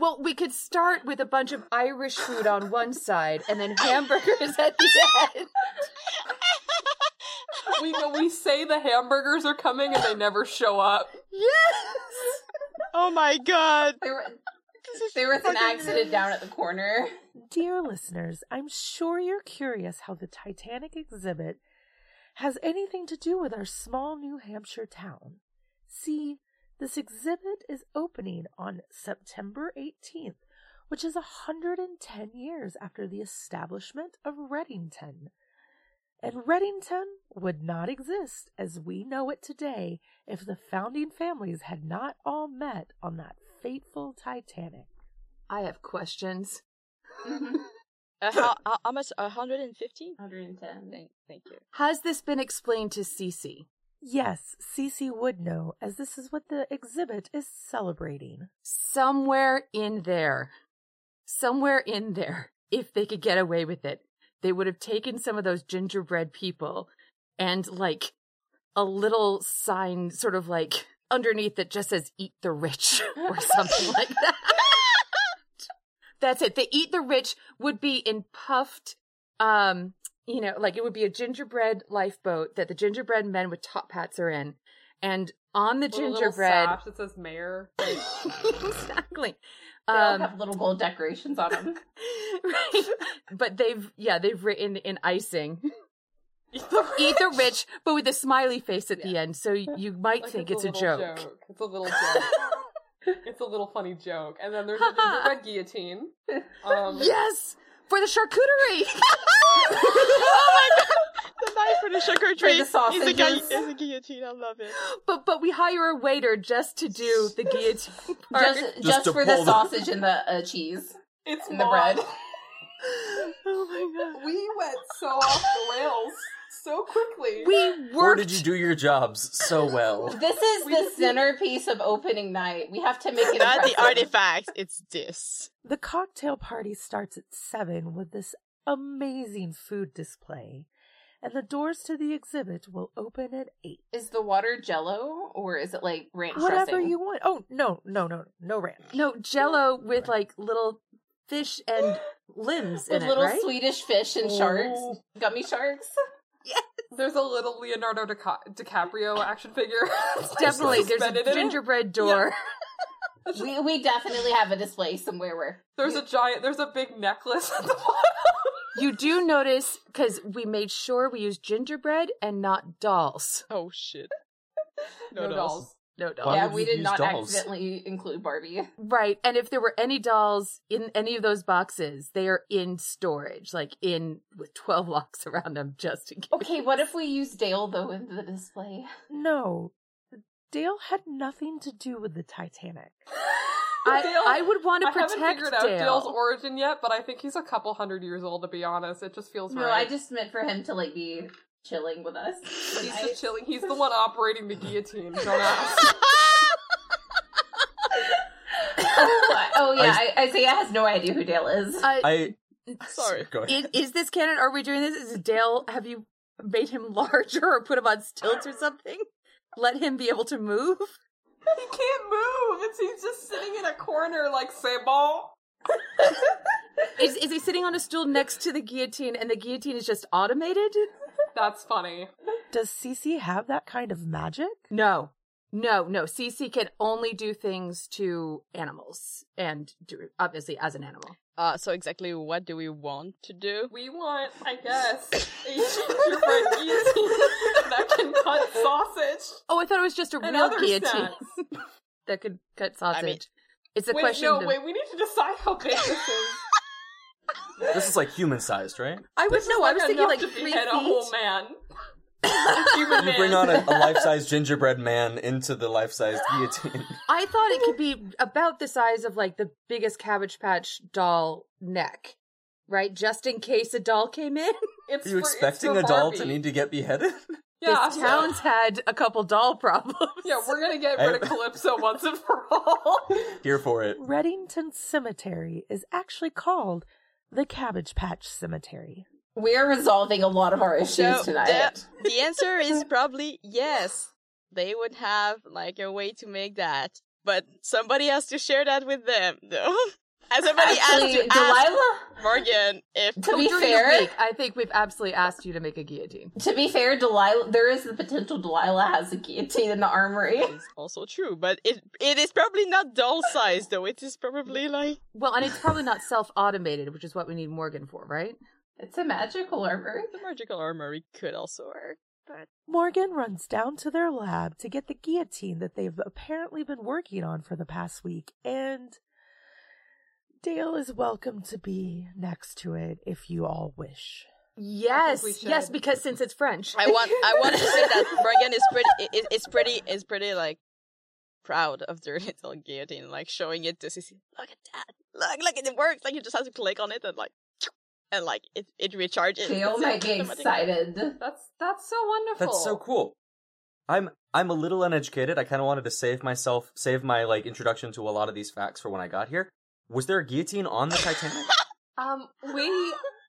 Well, we could start with a bunch of Irish food on one side and then hamburgers at the end. [LAUGHS] We know we say the hamburgers are coming and they never show up. Yes. Oh my god. There, were, there was an accident down at the corner. Dear listeners, I'm sure you're curious how the Titanic exhibit has anything to do with our small New Hampshire town. See, this exhibit is opening on September 18th, which is 110 years after the establishment of Reddington. And Reddington would not exist as we know it today if the founding families had not all met on that fateful Titanic. I have questions. [LAUGHS] Uh, how, how, how much? 150? 110. Thank, thank you. Has this been explained to Cece? Yes, Cece would know, as this is what the exhibit is celebrating. Somewhere in there, somewhere in there, if they could get away with it, they would have taken some of those gingerbread people and like a little sign sort of like underneath that just says eat the rich [LAUGHS] or something like that. [LAUGHS] That's it. The eat the rich would be in puffed um you know, like it would be a gingerbread lifeboat that the gingerbread men with top hats are in. And on the With a little gingerbread sash that says mayor. [LAUGHS] exactly. They all Um, have little gold decorations on them. [LAUGHS] right. But they've yeah, they've written in icing. Eat the rich, but with a smiley face at the end, so you might Like think it's, a, little joke. It's a little joke. [LAUGHS] it's a little funny joke. And then there's a gingerbread guillotine. Um, Yes, for the charcuterie. oh my god! The knife for the sugar For the is a, gui- sausages. is a guillotine. I love it. but but we hire a waiter just to do the guillotine [LAUGHS] part. Just, Just just, for the pull sausage and the uh, cheese It's and the bread. [LAUGHS] oh my god. We went so off the rails so quickly. We worked. Or did you do your jobs so well? [LAUGHS] This is We the just- centerpiece of opening night. We have to make it Not the impressive. artifacts. It's this. The cocktail party starts at 7 with this amazing food display, and the doors to the exhibit will open at 8. Is the water jello or is it like ranch Whatever dressing? you want. Oh, no, no, no, no ranch. no jello with like little fish and [GASPS] limbs With in little it, right? With little Swedish fish and sharks, Oh. gummy sharks. [LAUGHS] Yes. There's a little Leonardo Dica- DiCaprio action figure. [LAUGHS] Definitely, there's a in it. gingerbread door. [LAUGHS] We we definitely have a display somewhere where There's a giant. There's a big necklace at the bottom. You do notice because we made sure we used gingerbread and not dolls. Oh shit. [LAUGHS] No, dolls. no dolls. Why yeah, we did not dolls? accidentally include Barbie. Right. And if there were any dolls in any of those boxes, they are in storage, like in with 12 [LAUGHS] locks around them just in case. Okay, what if we use Dale though in the display? No, Dale had nothing to do with the Titanic. [LAUGHS] I, [LAUGHS] Dale- I would want to protect I haven't protect figured out Dale. Dale's origin yet, but I think he's a couple hundred years old. To be honest, it just feels No, right. I just meant for him to like be chilling with us. [LAUGHS] He's I- just chilling. He's the [LAUGHS] one operating the guillotine. Don't ask. oh yeah, I- I, Isaiah has no idea who Dale is. Uh, I Sorry. go ahead. is, is this canon? Are we doing this? Is Dale, have you made him larger or put him on stilts or something? Let him be able to move? He can't move. It's he's just sitting in a corner like c'est. [LAUGHS] Is, is he sitting on a stool next to the guillotine and the guillotine is just automated? That's funny. Does Cece have that kind of magic? No. No, no. Cece can only do things to animals and do obviously as an animal. Uh, so exactly what do we want to do? We want, I guess, a gingerbread guillotine that can cut sausage. Oh, I thought it was just a real other guillotine [LAUGHS] that could cut sausage. mean- it's a wait, question. no, of- wait. We need to decide how big this is. This is like human sized, right? I would This know. is I was thinking like to three behead feet. a whole man. A human You man. bring on a, a life size gingerbread man into the life sized guillotine. I thought it could be about the size of like the biggest Cabbage Patch doll neck, right? Just in case a doll came in. [LAUGHS] It's Are you for- expecting for a doll Barbie. to need to get beheaded? [LAUGHS] Yeah, this town's had a couple doll problems. yeah, we're gonna get rid of [LAUGHS] Calypso once and for all. Here for it. Reddington Cemetery is actually called the Cabbage Patch Cemetery. We're resolving a lot of our issues So, tonight. the, the answer [LAUGHS] is probably yes. They would have like a way to make that, but somebody has to share that with them, though. [LAUGHS] And somebody Actually, has to ask Delilah. Morgan if To be fair, week, I think we've absolutely asked you to make a guillotine. to be fair, Delilah, there is the potential Delilah has a guillotine in the armory. is also true, but it it is probably not doll size though. It is probably like Well, and it's probably not self-automated, which is what we need Morgan for, right? It's a magical armory. the magical armory could also work. But Morgan runs down to their lab to get the guillotine that they've apparently been working on for the past week, and Dale is welcome to be next to it if you all wish. Yes, yes, because since it's French, I want I want to say that [LAUGHS] Morgan is pretty is, is pretty is pretty like proud of their little guillotine, like showing it to Cece. Look at that! Look, look, it works. Like you just have to click on it and like and like it it recharges. Dale might be Automatically. excited. That's that's so wonderful. That's so cool. I'm I'm a little uneducated. I kind of wanted to save myself, save my like introduction to a lot of these facts for when I got here. Was there a guillotine on the Titanic? [LAUGHS] Um, we,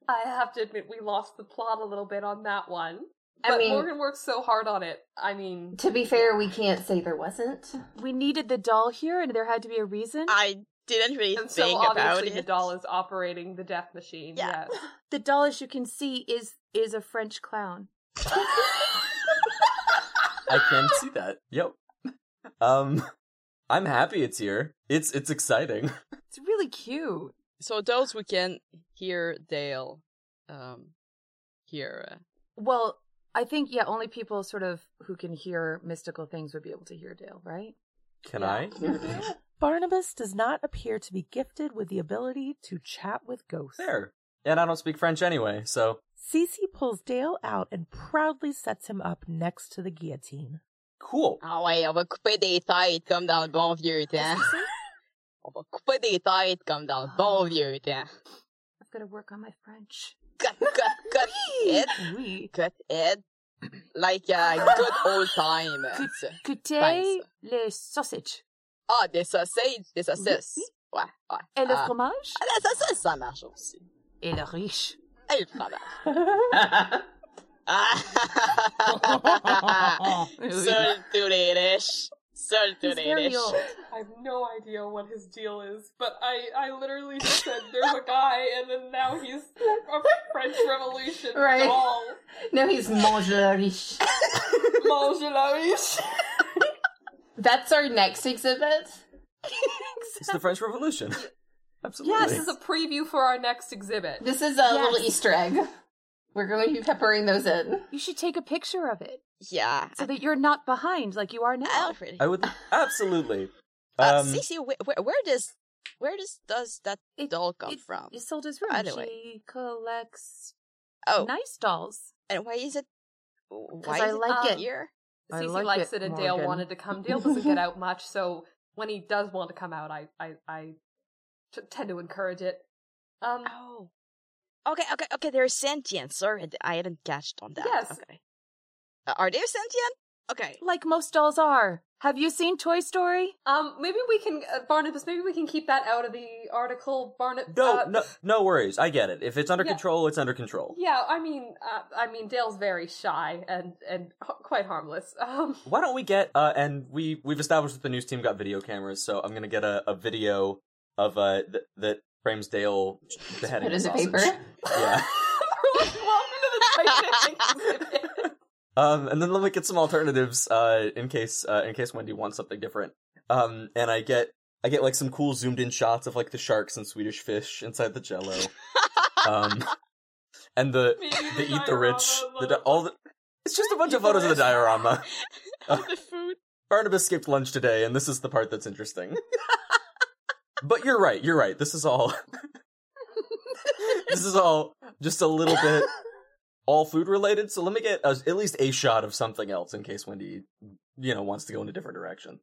I have to admit, we lost the plot a little bit on that one. I But mean- Morgan worked so hard on it. I mean, To be fair, we can't say there wasn't. we needed the doll here, and there had to be a reason. I didn't really and so think about obviously it. the doll is operating the death machine. Yeah. Yes. [LAUGHS] the doll, as you can see, is is a French clown. [LAUGHS] I can see that. Yep. Um, I'm happy it's here. It's it's exciting. [LAUGHS] It's really cute. So those we can hear Dale, um, hear. Uh, Well, I think yeah, only people sort of who can hear mystical things would be able to hear Dale, right? Can Yeah. I hear Dale? Barnabas does not appear to be gifted with the ability to chat with ghosts. There. And I don't speak French anyway, so Cece pulls Dale out and proudly sets him up next to the guillotine. cool. Ah ouais, on va couper des têtes comme dans le bon vieux temps. on va couper des têtes comme dans le bon vieux temps. I've got to work on my French. Cut, cut, cut it, [LAUGHS] Oui. cut it. Like a good old time. Goûter Fine, les sausages. Ah, des saucisses, des saucisses. Oui, Ouais, ouais. Et le Ah, fromage. ah, la saucisse, ça marche aussi. Et le riche. Et le fromage. Ah! [LAUGHS] [LAUGHS] Seul tous les riches. Seul tous He's les very riches. old. I have no idea what his deal is, but I, I literally just said there's a guy, and then now he's a French Revolution Right. doll. no, he's [LAUGHS] mange la riche. Mange la riche. That's our next exhibit. It's the French Revolution. Absolutely. This is a preview for our next exhibit. This is a little Easter egg. We're going to be peppering those in. You should take a picture of it Yeah. so that you're not behind like you are now. don't. I would [LAUGHS] absolutely. Uh, Um, Cece, where, where, where does where does does that It- doll come it- from? Isolda's room. By the way. She collects Oh, nice dolls. and why is it? Why I is like it it. here? I Cece like likes it, and Dale wanted to come. Dale doesn't get [LAUGHS] out much, so when he does want to come out, I I I t- tend to encourage it. Um, Oh, okay, okay, okay. They're sentient. Sorry, I hadn't catched on that. Yes. Okay. Uh, are they sentient? Okay. Like most dolls are. Have you seen Toy Story? um, maybe we can uh, Barnabas. Maybe we can keep that out of the article. Barnabas. no, uh, no, no worries. I get it. If it's under Yeah. control, it's under control. Yeah, I mean, uh, I mean, Dale's very shy and and h- quite harmless. [LAUGHS] Um, Why don't we get uh and we we've established that the news team got video cameras, so I'm gonna get a, a video of uh th- that frames Dale beheading Put a in the paper. [LAUGHS] Yeah. [LAUGHS] welcome to the Titanic exhibit. Um, and then let me get some alternatives, uh, in case, uh, in case Wendy wants something different. Um, and I get, I get like some cool zoomed in shots of like the sharks and Swedish fish inside the jello. [LAUGHS] Um, and the, the eat the rich, the, di- all the, it's just a bunch of photos of the diorama. [LAUGHS] The food. Barnabas skipped lunch today, and this is the part that's interesting. but you're right, you're right. This is all, [LAUGHS] this is all just a little bit all food related. So let me get a, at least a shot of something else in case Wendy, you know, wants to go in a different direction.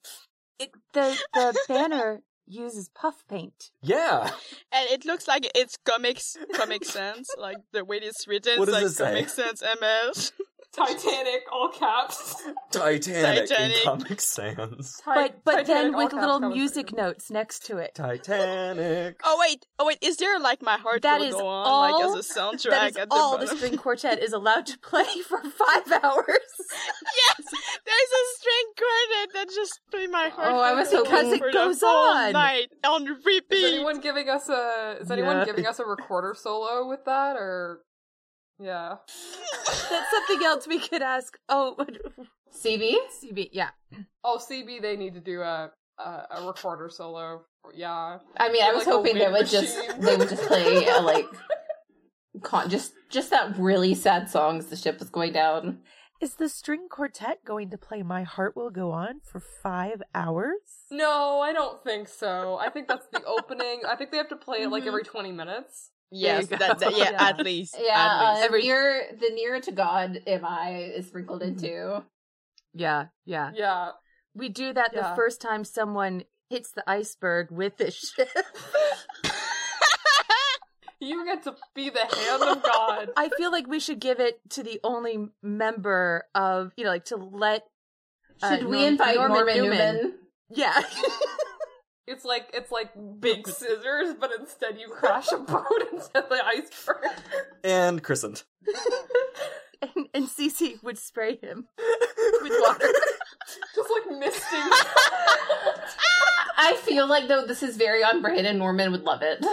It, the the banner uses puff paint. Yeah. And it looks like it's comics, comic sans. Like the way it's written, What does like it say? comic sans MS. [LAUGHS] Titanic, all caps. Titanic, [LAUGHS] Titanic. in Comic Sans. Ti- But but Titanic, then with little music sans. notes next to it. Titanic. Oh wait, oh wait, is there like my heart That will is go on like all- as a soundtrack That is at the all the string quartet is allowed to play [LAUGHS] for five hours. [LAUGHS] yes, there's a string quartet that just play my heart. Oh, I will was go hoping- on Because it for goes on. night on repeat. Is anyone giving us a? Is anyone Yeah. giving us a recorder solo with that, or? Yeah. [LAUGHS] That's something else we could ask. Oh, [LAUGHS] CB? CB, yeah. Oh, CB, they need to do a a, a recorder solo. Yeah. I mean, I was like hoping they wind would just they would just play a, [LAUGHS] like con- just just that really sad song as the ship was going down. Is the string quartet going to play My Heart Will Go On for five hours? No, I don't think so. I think that's the opening. I think they have to play it like Mhm. every twenty minutes. Yes, that, that- [LAUGHS] yeah, Yeah. at least. Yeah, at least. uh, near the nearer to God am I is sprinkled into. Yeah, yeah. Yeah. We do that Yeah. the first time someone hits the iceberg with the ship. [LAUGHS] You get to be the hand of God. I feel like we should give it to the only member of, you know, like to let. uh, Should we Norm- invite Norman Norman, Newman? Yeah. [LAUGHS] It's like it's like big scissors, but instead you crash a boat [LAUGHS] into the iceberg. And christened. [LAUGHS] and, and Cece would spray him with [LAUGHS] water. Just like misting. I feel like though this is very on brand and Norman would love it.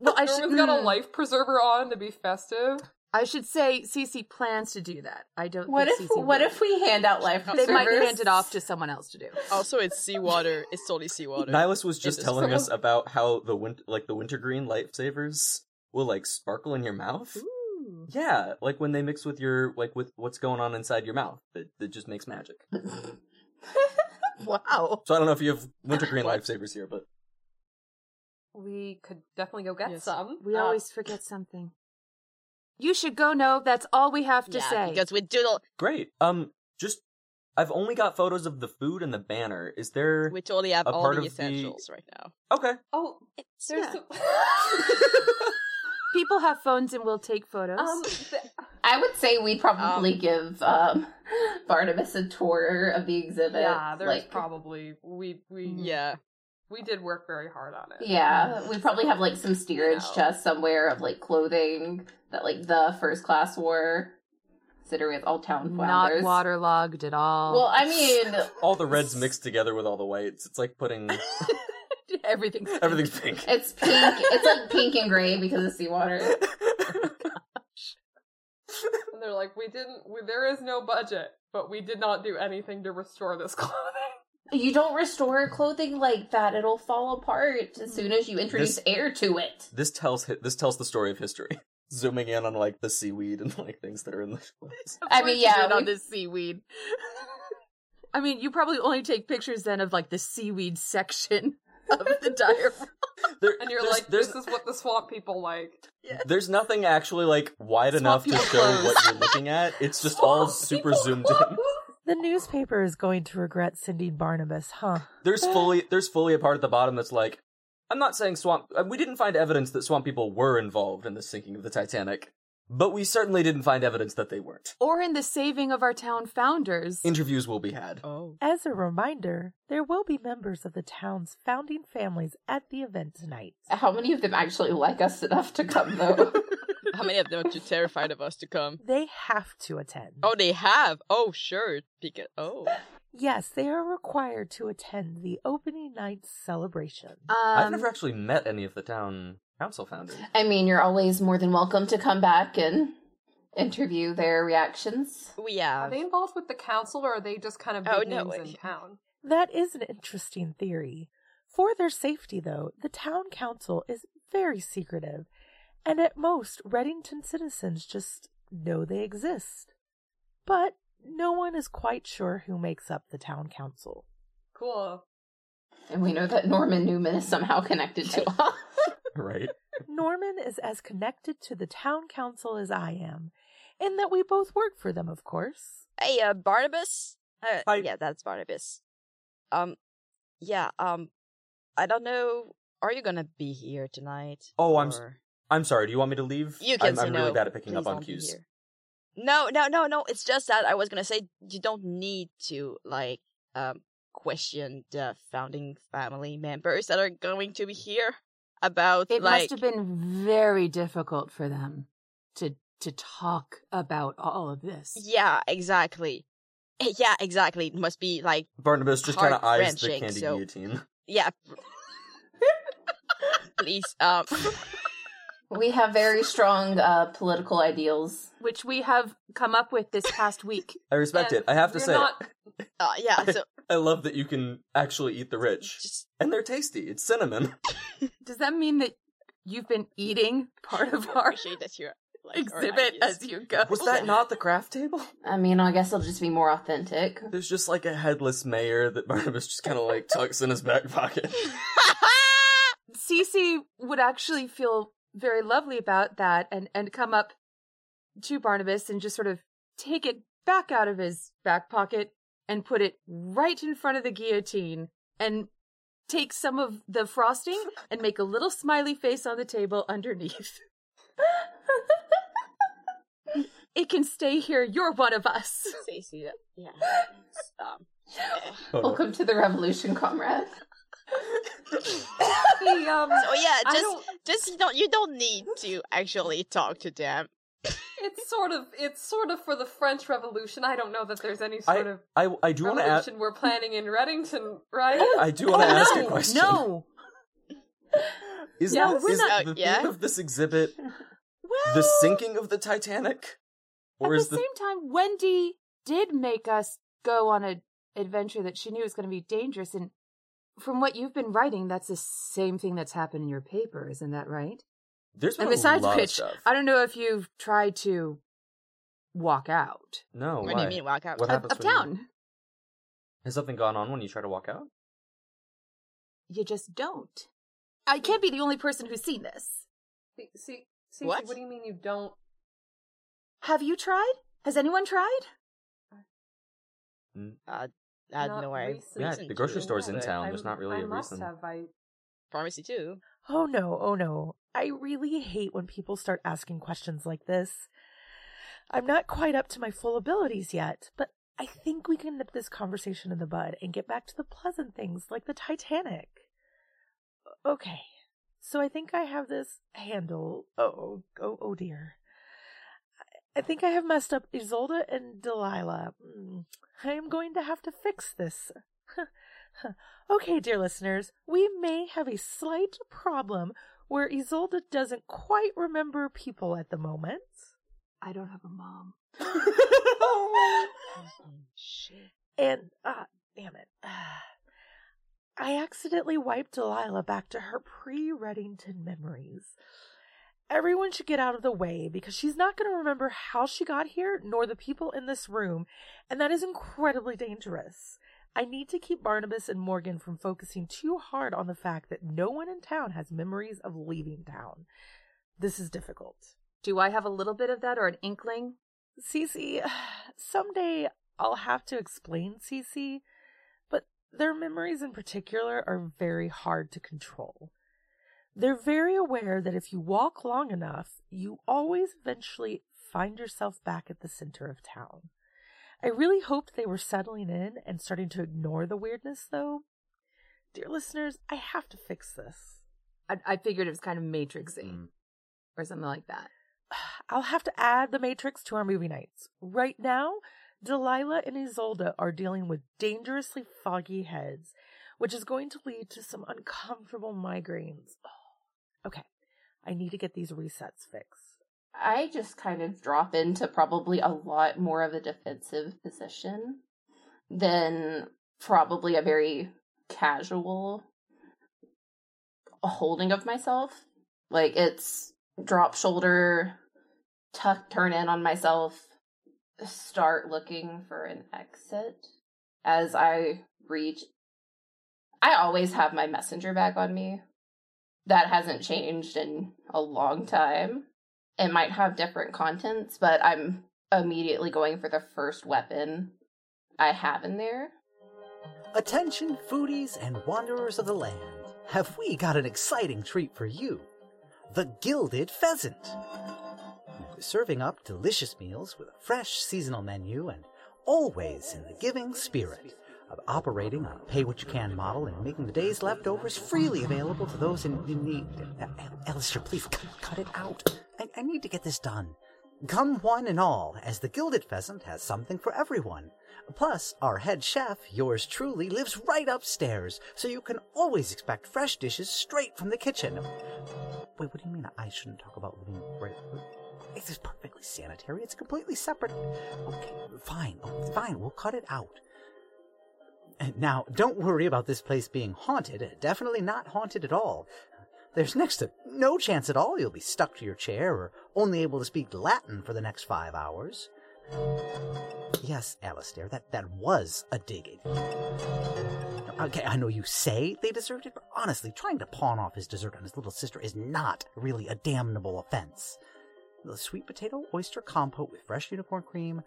Well, I should, Norman's got a mm, life preserver on to be festive. I should say Cece plans to do that. I don't. What if think Cece what will. if we hand out life they might hand it off to someone else to do? Also, it's seawater. It's totally seawater. Nihilus was just telling us about how the win- like the wintergreen lifesavers will like sparkle in your mouth. Ooh. Yeah, like when they mix with your like with what's going on inside your mouth. It, it just makes magic. [LAUGHS] Wow. So I don't know if you have wintergreen What? lifesavers here, but We could definitely go get Yes. some. We Uh, always forget something. You should go. No, that's all we have to yeah, say. because we doodle. great. Um, just I've only got photos of the food and the banner. Is there We totally have A all part the of the- essentials right now. okay? Oh, It's there's Yeah. some. [LAUGHS] People have phones and will take photos. um, th- I would say we probably give um, Barnabas a tour of the exhibit. yeah, there's like, probably we we yeah. We did work very hard on it. Yeah, we probably have like some steerage know. chests somewhere of like clothing that like the first class wore, considering it's all town Not waterlogged at all. Well, I mean, [LAUGHS] All the reds mixed together with all the whites. It's like putting [LAUGHS] everything's everything's pink. it's pink. it's like pink and gray because of seawater. [LAUGHS] And they're like, we didn't. We, there is no budget, but we did not do anything to restore this clothing. You don't restore clothing like that; it'll fall apart as soon as you introduce This- air to it. this tells this tells the story of history. [LAUGHS] zooming in on like the seaweed and like things that are in the place. I mean, yeah, you did on we- the seaweed. [LAUGHS] I mean, you probably only take pictures then of like the seaweed section [LAUGHS] of the diagram. There, And you're there's, like, there's, this is what the swamp people like. there's nothing actually like wide Swamp enough to show clothes. what you're looking at. It's just all super people zoomed in. The newspaper is going to regret sending Barnabas, huh? There's fully there's fully a part at the bottom that's like, I'm not saying swamp. uh, We didn't find evidence that swamp people were involved in the sinking of the Titanic, but we certainly didn't find evidence that they weren't. or in the saving of our town founders. Interviews will be had. Oh. As a reminder, there will be members of the town's founding families at the event tonight. How many of them actually like us enough to come, though? [LAUGHS] How many of them are too terrified of us to come? [LAUGHS] They have to attend. Oh, they have. Oh, sure. Because oh, [LAUGHS] Yes, they are required to attend the opening night celebration. um, I've never actually met any of the town council founders. I mean, you're always more than welcome to come back and interview their reactions. we Are have. they involved with the council or are they just kind of big Oh, no, names in town? That is an interesting theory. For their safety, though, the town council is very secretive, and at most, Reddington citizens just know they exist. But no one is quite sure who makes up the town council. Cool. And we know that Norman Newman is somehow connected to us. [LAUGHS] Right? Norman is as connected to the town council as I am, in that we both work for them, of course. Hey, uh, Barnabas. Uh, Hi. Yeah, that's Barnabas. Um, yeah. Um, I don't know. Are you gonna be here tonight? Oh, or- I'm sorry. Do you want me to leave? You can I'm, say I'm no. really bad at picking Please up on cues. here. No, no, no, no. It's just that I was gonna say you don't need to like um question the founding family members that are going to be here about it like must have been very difficult for them to to talk about all of this. yeah, exactly. Yeah, exactly. It must be like Barnabas just kind of eyes the Heart-wrenching, candy so- guillotine. yeah. [LAUGHS] Please, um, [LAUGHS] we have very strong uh, political ideals. Which we have come up with this past week. [LAUGHS] I respect And it. I have to say, not- [LAUGHS] uh, yeah. So [LAUGHS] I love that you can actually eat the rich, just and they're tasty. It's cinnamon. Does that mean that you've been eating part of our appreciate that you're like exhibit as you go? Was that not the craft table? I mean, I guess it'll just be more authentic. There's just like a headless mayor that Barnabas just kind of like tucks in his back pocket. Cece would actually feel very lovely about that and, and come up to Barnabas and just sort of take it back out of his back pocket and put it right in front of the guillotine and take some of the frosting and make a little smiley face on the table underneath. [LAUGHS] it can stay here. You're one of us. Stacey, yeah. [LAUGHS] Um, Oh. Welcome to the revolution, comrade. The, um, so yeah, just don't- just you don't you don't need to actually talk to them. it's sort of it's sort of for the French Revolution. I don't know that there's any I sort of I, I do want to ask. we're planning in Reddington, right? I do want to ask no, a question. No. Is, No, is not- the yeah? theme of this exhibit Well, the sinking of the Titanic, or At is the the same time, Wendy did make us go on a adventure that she knew was going to be dangerous, and from what you've been writing, that's the same thing that's happened in your paper, isn't that right? there's been And besides a lot of which, stuff. I don't know if you've tried to walk out No, what why? do you mean walk out? What happens of when you- town. Has something gone on when you try to walk out? You just don't. I can't be the only person who's seen this. See, see, see, What? what do you mean you don't? Have you tried? Has anyone tried? Uh, I had Not no way. recent- Yeah, the grocery to, store's in but town. There's not really I a must reason. have. I Pharmacy too. Oh no, oh no. I really hate when people start asking questions like this. I'm not quite up to my full abilities yet, but I think we can nip this conversation in the bud and get back to the pleasant things like the Titanic. Okay, so I think I have this handle. Oh, oh, oh dear. I think I have messed up Isolde and Delilah. Mm, I am going to have to fix this. [LAUGHS] okay, dear listeners, we may have a slight problem where Isolde doesn't quite remember people at the moment. I don't have a mom. Shit. [LAUGHS] [LAUGHS] And, ah, damn it. [SIGHS] I accidentally wiped Delilah back to her pre Reddington memories. Everyone should get out of the way because she's not going to remember how she got here nor the people in this room, and that is incredibly dangerous. I need to keep Barnabas and Morgan from focusing too hard on the fact that no one in town has memories of leaving town. This is difficult. Do I have a little bit of that or an inkling? Cece, [SIGHS] someday I'll have to explain Cece, but their memories in particular are very hard to control. They're very aware that if you walk long enough, you always eventually find yourself back at the center of town. I really hoped they were settling in and starting to ignore the weirdness, though. Dear listeners, I have to fix this. I, I figured it was kind of matrixy Mm. or something like that. [SIGHS] I'll have to add the Matrix to our movie nights. Right now, Delilah and Isolde are dealing with dangerously foggy heads, which is going to lead to some uncomfortable migraines. Okay, I need to get these resets fixed. I just kind of drop into probably a lot more of a defensive position than probably a very casual holding of myself. Like it's drop shoulder, tuck turn in on myself, start looking for an exit as I reach. I always have my messenger bag on me. That hasn't changed in a long time it might have different contents, but I'm immediately going for the first weapon I have in there. Attention, foodies and wanderers of the land. Have we got an exciting treat for you? The Gilded Pheasant. Serving up delicious meals with a fresh seasonal menu and always in the giving spirit of operating on a pay what you can model and making the day's leftovers freely available to those in, in need. Uh, Alistair, please cut, cut it out. I, I need to get this done. Come one and all, as the Gilded Pheasant has something for everyone. Plus, our head chef, yours truly, lives right upstairs, so you can always expect fresh dishes straight from the kitchen. Wait, what do you mean I shouldn't talk about living right? It's perfectly sanitary. It's completely separate. Okay, fine, oh, fine. We'll cut it out. Now, don't worry about this place being haunted. Definitely not haunted at all. There's next to no chance at all you'll be stuck to your chair or only able to speak Latin for the next five hours. Yes, Alistair, that, that was a dig. Okay, I know you say they deserved it, but honestly, trying to pawn off his dessert on his little sister is not really a damnable offense. The sweet potato oyster compote with fresh unicorn cream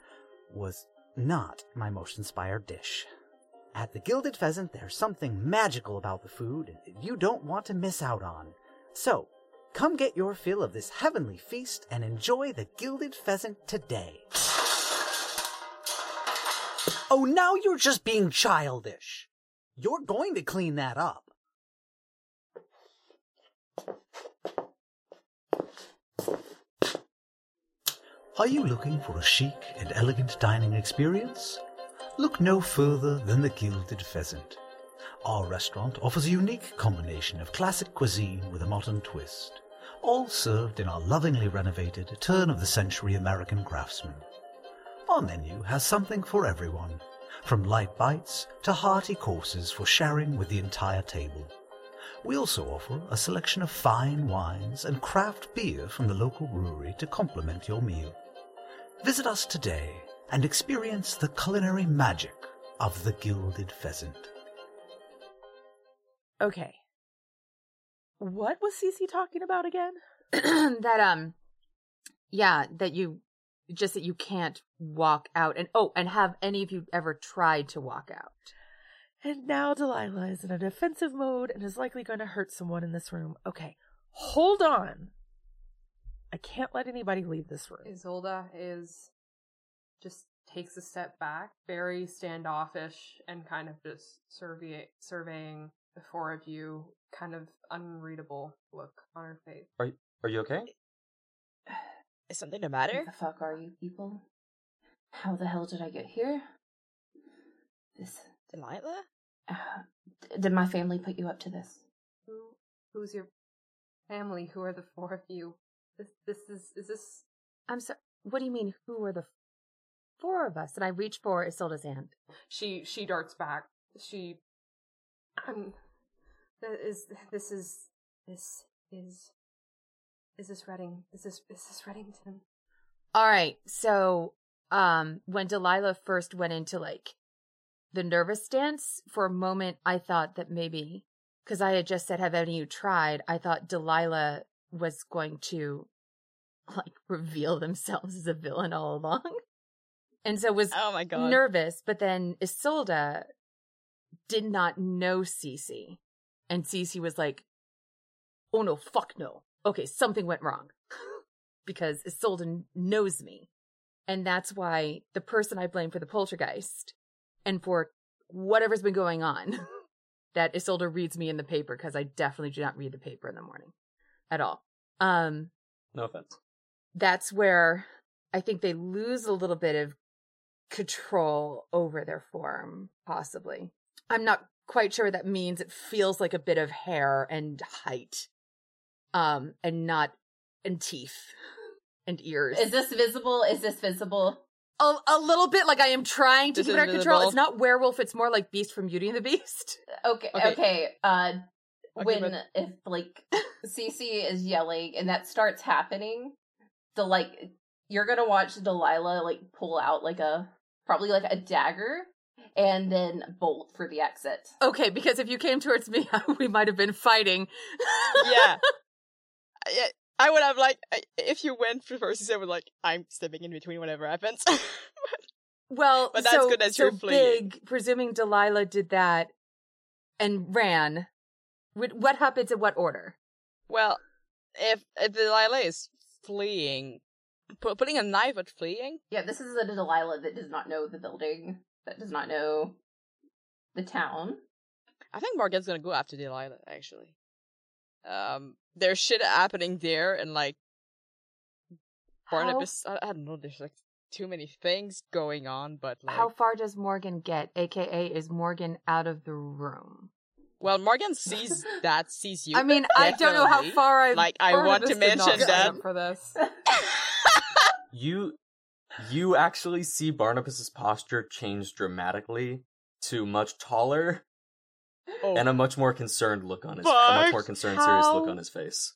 was not my most inspired dish. At the Gilded Pheasant, there's something magical about the food that you don't want to miss out on. So, come get your fill of this heavenly feast and enjoy the Gilded Pheasant today. Oh, now you're just being childish. You're going to clean that up. Are you looking for a chic and elegant dining experience? Look no further than the Gilded Pheasant. Our restaurant offers a unique combination of classic cuisine with a modern twist, all served in our lovingly renovated turn of the century American craftsman. Our menu has something for everyone, from light bites to hearty courses for sharing with the entire table. We also offer a selection of fine wines and craft beer from the local brewery to complement your meal. Visit us today and experience the culinary magic of the Gilded Pheasant. Okay. What was Cece talking about again? [CLEARS THROAT] that um yeah, that you just that you can't walk out and oh, and have any of you ever tried to walk out? And now Delilah is in a defensive mode and is likely going to hurt someone in this room. Okay, hold on. I can't let anybody leave this room. Isolda is just takes a step back, very standoffish, and kind of just survey surveying the four of you, kind of unreadable look on her face. Are you are you okay? [SIGHS] Is something the matter? What the fuck are you people? How the hell did I get here? This. Delilah? Uh, did my family put you up to this? Who who's your family? Who are the four of you? This this is is this I'm sorry. What do you mean? Who are the four of us? And I reach for Isilda's hand. she she darts back. She um that is this is this is Is this Redding? Is this is this Reddington? All right. So, um, when Delilah first went into like the nervous stance, for a moment, I thought that maybe because I had just said, "Have any of you tried?" I thought Delilah was going to like [LAUGHS] reveal themselves as a villain all along, and so was Oh my god. nervous. But then Isolda did not know Cece, and Cece was like, "Oh no, fuck no. Okay, something went wrong." [LAUGHS] because Isolde knows me. And that's why the person I blame for the poltergeist and for whatever's been going on, [LAUGHS] that Isolde reads me in the paper because I definitely do not read the paper in the morning at all. Um, No offense. that's where I think they lose a little bit of control over their form, possibly. I'm not quite sure what that means. It feels like a bit of hair and height, um, and not and teeth and ears. Is this visible? Is this visible? a, a little bit like I am trying to This keep it under control. It's not werewolf. It's more like Beast from Beauty and the Beast. Okay, Okay. okay. Uh, Okay, when but- if like Cece is yelling and that starts happening, the like you're gonna watch Delilah like pull out like a probably like a dagger and then bolt for the exit. Okay, because if you came towards me, [LAUGHS] we might have been fighting. yeah. [LAUGHS] Yeah, I would have like if you went for first, I would like I'm stepping in between whatever happens. [LAUGHS] Well, But that's so, good as so you're fleeing. big. Presuming Delilah did that and ran. Wh- What happens in what order? well, if if Delilah is fleeing, pu- putting a knife at fleeing, Yeah, this is a Delilah that does not know the building, that does not know the town. I think Morgan's gonna go after Delilah. Actually, um, there's shit happening there, and like Barnabas, I, I don't know. There's like too many things going on, but like, How far does Morgan get? AKA, is Morgan out of the room? well, Morgan sees [LAUGHS] that, sees you. I mean, I don't know how far I. Like, I want to Barnabas did not mention that. for this. [LAUGHS] You you actually see Barnabas's posture change dramatically to much taller Oh, and a much more concerned look on his a much more concerned, serious look on his face.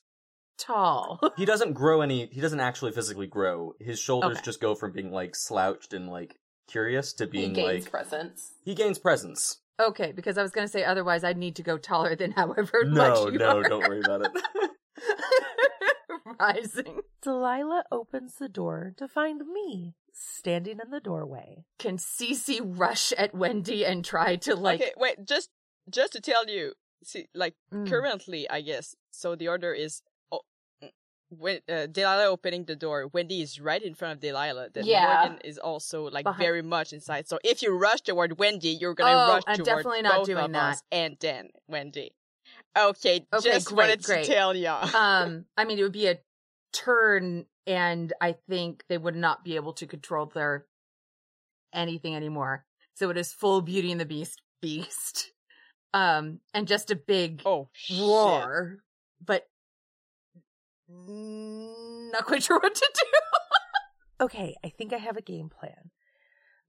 tall. [LAUGHS] He doesn't grow any. He doesn't actually physically grow. His shoulders Okay. just go from being like slouched and like curious to being He gains like presence. he gains presence. okay, because I was going to say otherwise I'd need to go taller than [LAUGHS] however No, much you no, are. don't worry about it. [LAUGHS] Rising. [LAUGHS] Delilah opens the door to find me standing in the doorway. Can Cece rush at Wendy and try to like? okay, wait, just just to tell you, see, like Mm. currently, I guess. So the order is, oh, when uh, Delilah opening the door, Wendy is right in front of Delilah. Then Yeah. Morgan is also like Behind- very much inside. So if you rush toward Wendy, you're gonna Oh, rush I'm toward definitely not both doing of that. us and then Wendy. Okay, Okay, just great, wanted great. to tell ya. [LAUGHS] um, I mean, it would be a turn, and I think they would not be able to control their anything anymore. So it is full Beauty and the Beast beast, um, and just a big oh shit. roar, but not quite [LAUGHS] sure what to do. Okay, I think I have a game plan.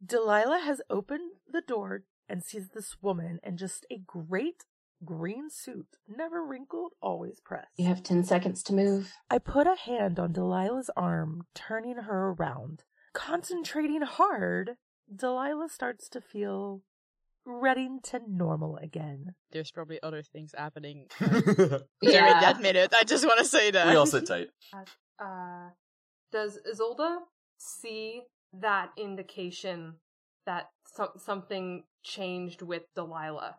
Delilah has opened the door and sees this woman and just a great green suit, never wrinkled, always pressed. You have 10 seconds to move. I put a hand on Delilah's arm, turning her around. Concentrating hard, Delilah starts to feel ready to normal again. There's probably other things happening [LAUGHS] during [LAUGHS] Yeah. that minute. I just want to say that. We all sit tight. Uh, does Isolda see that indication that so- something changed with Delilah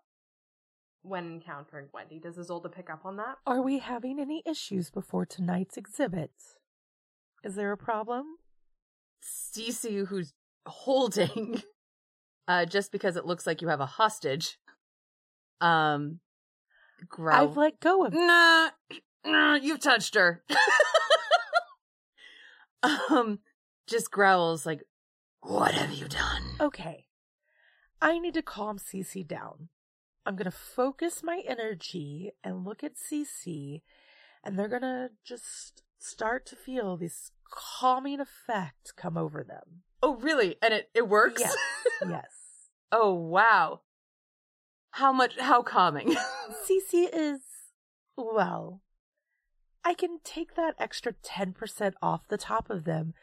when encountering Wendy? Does Isolda pick up on that? Are we having any issues before tonight's exhibit? Is there a problem? Cece, who's holding, [LAUGHS] uh, just because it looks like you have a hostage, um, growl. I've let go of Nah, [CLEARS THROAT] nah, you've touched her. [LAUGHS] um, just growls like, "What have you done?" Okay. I need to calm Cece down. I'm going to focus my energy and look at Cece, and they're going to just start to feel this calming effect come over them. Oh, really? And it it works. Yes. [LAUGHS] yes. oh, wow. How much? How calming? [LAUGHS] Cece is, well, I can take that extra 10% off the top of them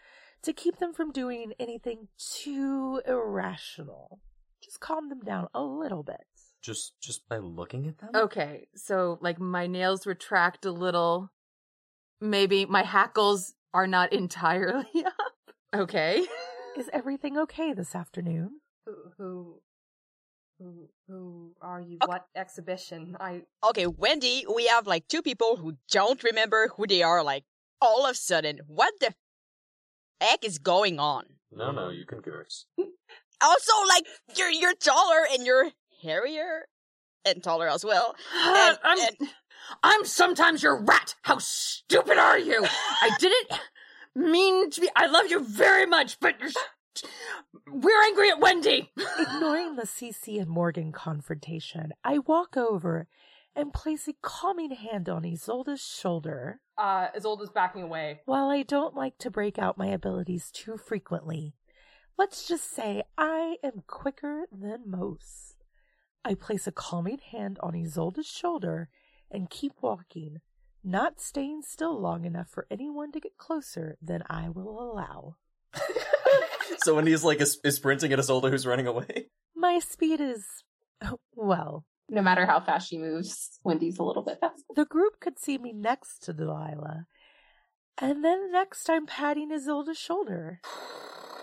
to keep them from doing anything too irrational. Just calm them down a little bit. Just just by looking at them? Okay, so like my nails retract a little. Maybe my hackles are not [LAUGHS] entirely up. Okay. Is everything okay this afternoon? Who, who, who, who are you? Okay. What exhibition? I Okay, Wendy, we have like two people who don't remember who they are, like, all of a sudden. What the heck is going on? No, no, you can curse. Also, like, you're you're taller and you're hairier and taller as well. [GASPS] Uh, And- I'm, and- I'm sometimes your rat. How stupid are you? I didn't mean to be. I love you very much, but you're. We're angry at Wendy. Ignoring the Cece and Morgan confrontation, I walk over and place a calming hand on Isolde's shoulder. uh Isolde's backing away. While I don't like to break out my abilities too frequently, let's just say I am quicker than most. I place a calming hand on Isolde's shoulder and keep walking, not staying still long enough for anyone to get closer than I will allow. [LAUGHS] so when he's like is, is sprinting at Isolde who's running away? My speed is, well, No matter how fast she moves, Wendy's a little bit faster. the group could see me next to Delilah. And then next I'm patting Isolde's shoulder. [SIGHS] [LAUGHS]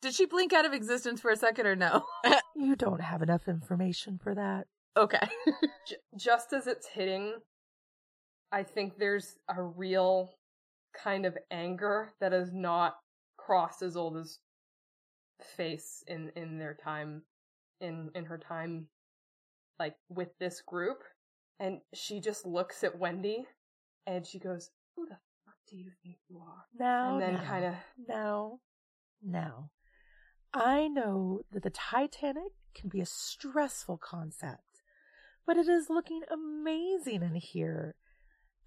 Did she blink out of existence for a second or no? [LAUGHS] You don't have enough information for that. Okay. [LAUGHS] J- just as it's hitting, I think there's a real kind of anger that has not crossed as old as face in in their time in in her time like with this group and she just looks at Wendy and she goes who the fuck do you think you are Now, and then kind of now, now. I know that the Titanic can be a stressful concept, but it is looking amazing in here.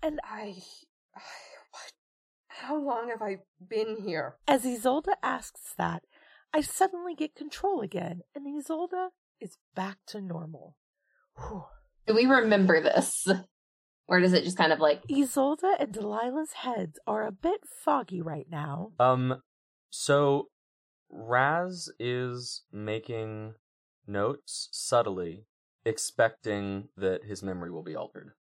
And I, I [SIGHS] what how long have I been here as Isolde asks that, I suddenly get control again, and Isolde is back to normal. Whew. Do we remember this? Or does it just kind of like Isolde and Delilah's heads are a bit foggy right now. Um, so Raz is making notes subtly, expecting that his memory will be altered.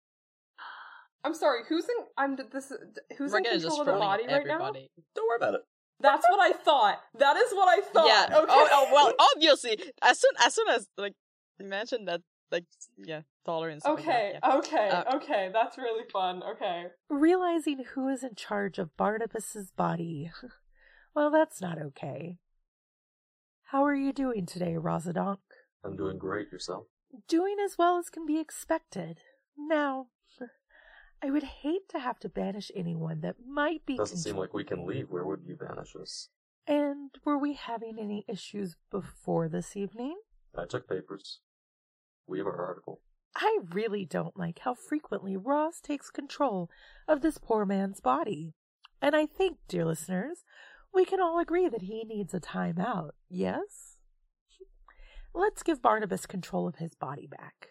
I'm sorry who's in I'm this who's We're in control of the trolling body right now. Don't worry about it. That's what I thought. That is what I thought. Yeah. Okay. Oh, oh, well, obviously, as soon as soon as like you mentioned that, like, yeah, tolerance. like that, Okay. yeah. Okay. Uh, okay. That's really fun. Okay. Realizing who is in charge of Barnabas's body. [LAUGHS] well, that's not okay. How are you doing today, Rosadonk? I'm doing great yourself. Doing as well as can be expected. Now, I would hate to have to banish anyone that might be. Doesn't seem like we can leave. Where would you banish us? And were we having any issues before this evening? I took papers. We have our article. I really don't like how frequently Raz takes control of this poor man's body. And I think, dear listeners, we can all agree that he needs a timeout, yes? Let's give Barnabas control of his body back.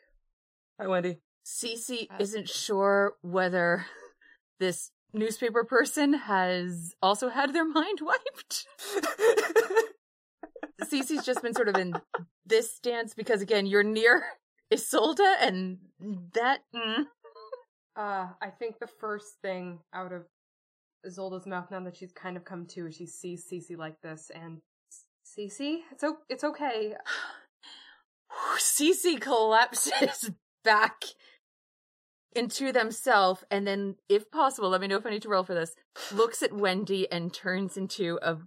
Hi, Wendy. Cece isn't sure whether this newspaper person has also had their [LAUGHS] mind wiped. Cece's just been sort of in this stance because, again, you're near Isolde, and that. mm. Uh, I think the first thing out of Isolde's mouth now that she's kind of come to is she sees Cece like this and Cece, it's o- it's okay. [SIGHS] Cece collapses [LAUGHS] back into themselves, and then, if possible, let me know if I need to roll for this. Looks at Wendy and turns into a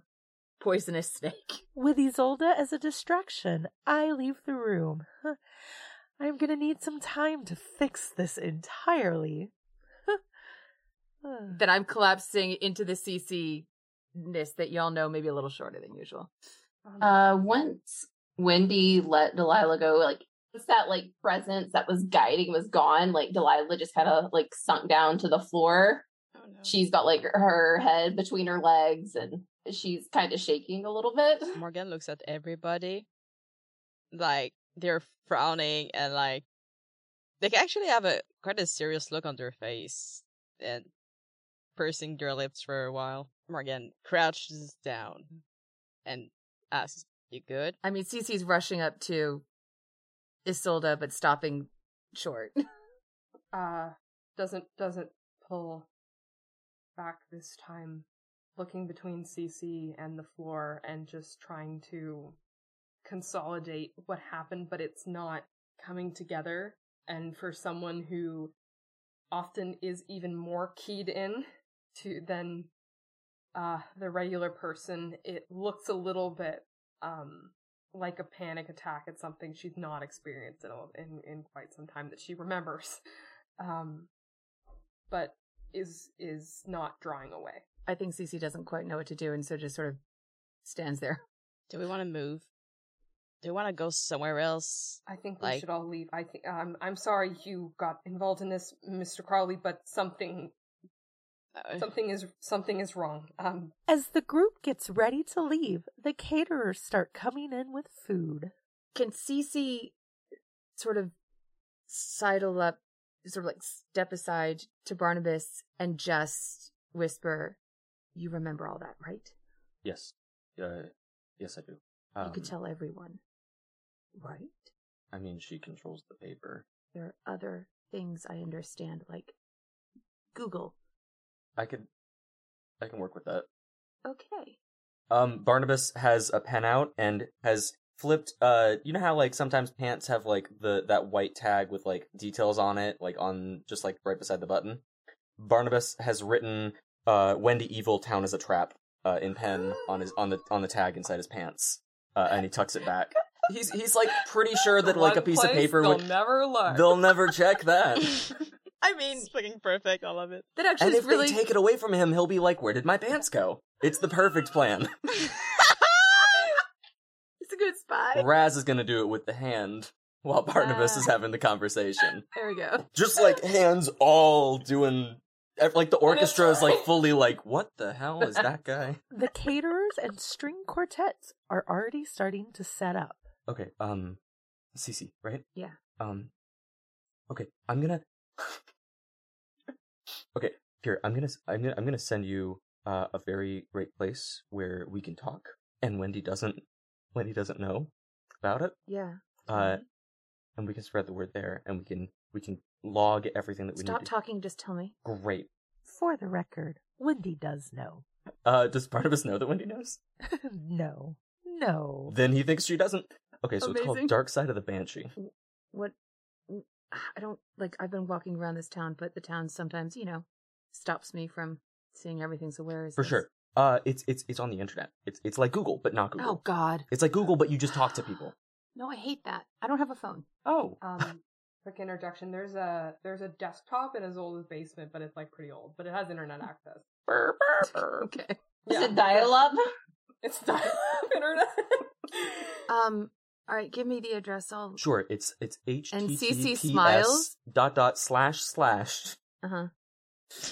poisonous snake. [LAUGHS] With Isolde as a distraction, I leave the room. [LAUGHS] I'm gonna need some time to fix this entirely. That I'm collapsing into the Cece ness that y'all know maybe a little shorter than usual. uh once Wendy let Delilah go, like once that like presence that was guiding was gone, like Delilah just kind of like sunk down to the floor. Oh, no. She's got like her head between her legs and she's kind of shaking a little bit. [LAUGHS] Morgan looks at everybody, like they're frowning and like they actually have a quite a serious look on their face, and pursing your lips for a while. Morgan crouches down and asks, "You good?" I mean, Cece's rushing up to Isolda, but stopping short. [LAUGHS] uh doesn't doesn't pull back this time looking between Cece and the floor and just trying to consolidate what happened but it's not coming together and for someone who often is even more keyed in to than uh the regular person it looks a little bit um like a panic attack at something she's not experienced in, a- in in quite some time that she remembers [LAUGHS] um but is is not drawing away I think Cece doesn't quite know what to do, and so just sort of stands there. Do we want to move? Do we want to go somewhere else? i think we should all leave i think um, i'm sorry you got involved in this mr carley but something something is something is wrong um As the group gets ready to leave, the caterers start coming in with food. Can Cece sort of sidle up, sort of like step aside to Barnabas and just whisper, "You remember all that, right? Yes. Uh, yes, I do. you could Um, tell everyone, right? I mean, she controls the paper. There are other things I understand, like Google. I could, I can work with that. Okay. Um, Barnabas has a pen out and has flipped. Uh, you know how like sometimes pants have like the that white tag with like details on it, like on just like right beside the button. Barnabas has written uh Wendy Evil Town is a trap uh in pen on his on the on the tag inside his pants. Uh, and he tucks it back. He's he's like pretty sure that [LAUGHS] like a piece of paper they'll would never learn they'll never check that. [LAUGHS] I mean, it's fucking perfect. I love it. that actually And if really they take it away from him, he'll be like, "Where did my pants go?" It's the perfect plan. [LAUGHS] it's a good spot. Raz is gonna do it with the hand while Barnabas Ah. is having the conversation. [LAUGHS] There we go. Just like hands all doing like the orchestra is like fully like, what the hell is that guy? [LAUGHS] The caterers and string quartets are already starting to set up. Okay, um Cece, right? Yeah. Um Okay, I'm gonna Okay, here, I'm gonna I'm gonna I'm gonna send you uh, a very great place where we can talk and Wendy doesn't Wendy doesn't know about it. Yeah. Uh and we can spread the word there and we can we can log everything that we Stop need to talking. Just tell me. Great. For the record, Wendy does know. Uh, does us know that Wendy knows? [LAUGHS] no. No. Then he thinks she doesn't. Okay, so it's called Dark Side of the Banshee. What? I don't like. I've been walking around this town, but the town sometimes, you know, stops me from seeing everything. So where is For this? sure. Uh, it's it's it's on the internet. It's it's like Google, but not Google. Oh God. It's like Google, but you just talk to people. [SIGHS] No, I hate that. I don't have a phone. Oh, Um, [LAUGHS] quick interjection. There's a there's a desktop in Isolde's basement, but it's like pretty old, but it has internet [LAUGHS] access. [LAUGHS] Okay. Is it dial up? It's dial-up internet. Um. All right. Give me the address. I'll. sure. It's it's And Cece https smiles? dot dot slash slash. Uh huh.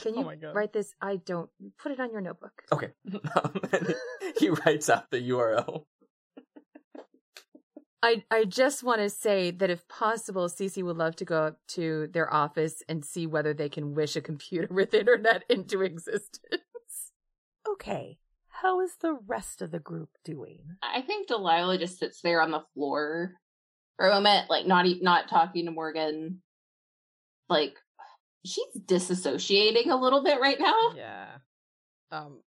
Can Oh you my God. write this? I don't. Put it on your notebook. Okay. Um, [LAUGHS] and [LAUGHS] he writes out the URL. I I just want to say that if possible, Cece would love to go up to their office and see whether they can wish a computer [LAUGHS] with internet into existence. Okay. How is the rest of the group doing? I think Delilah just sits there on the floor for a moment, like not e- not talking to Morgan. Like she's disassociating a little bit right now. Yeah. Um,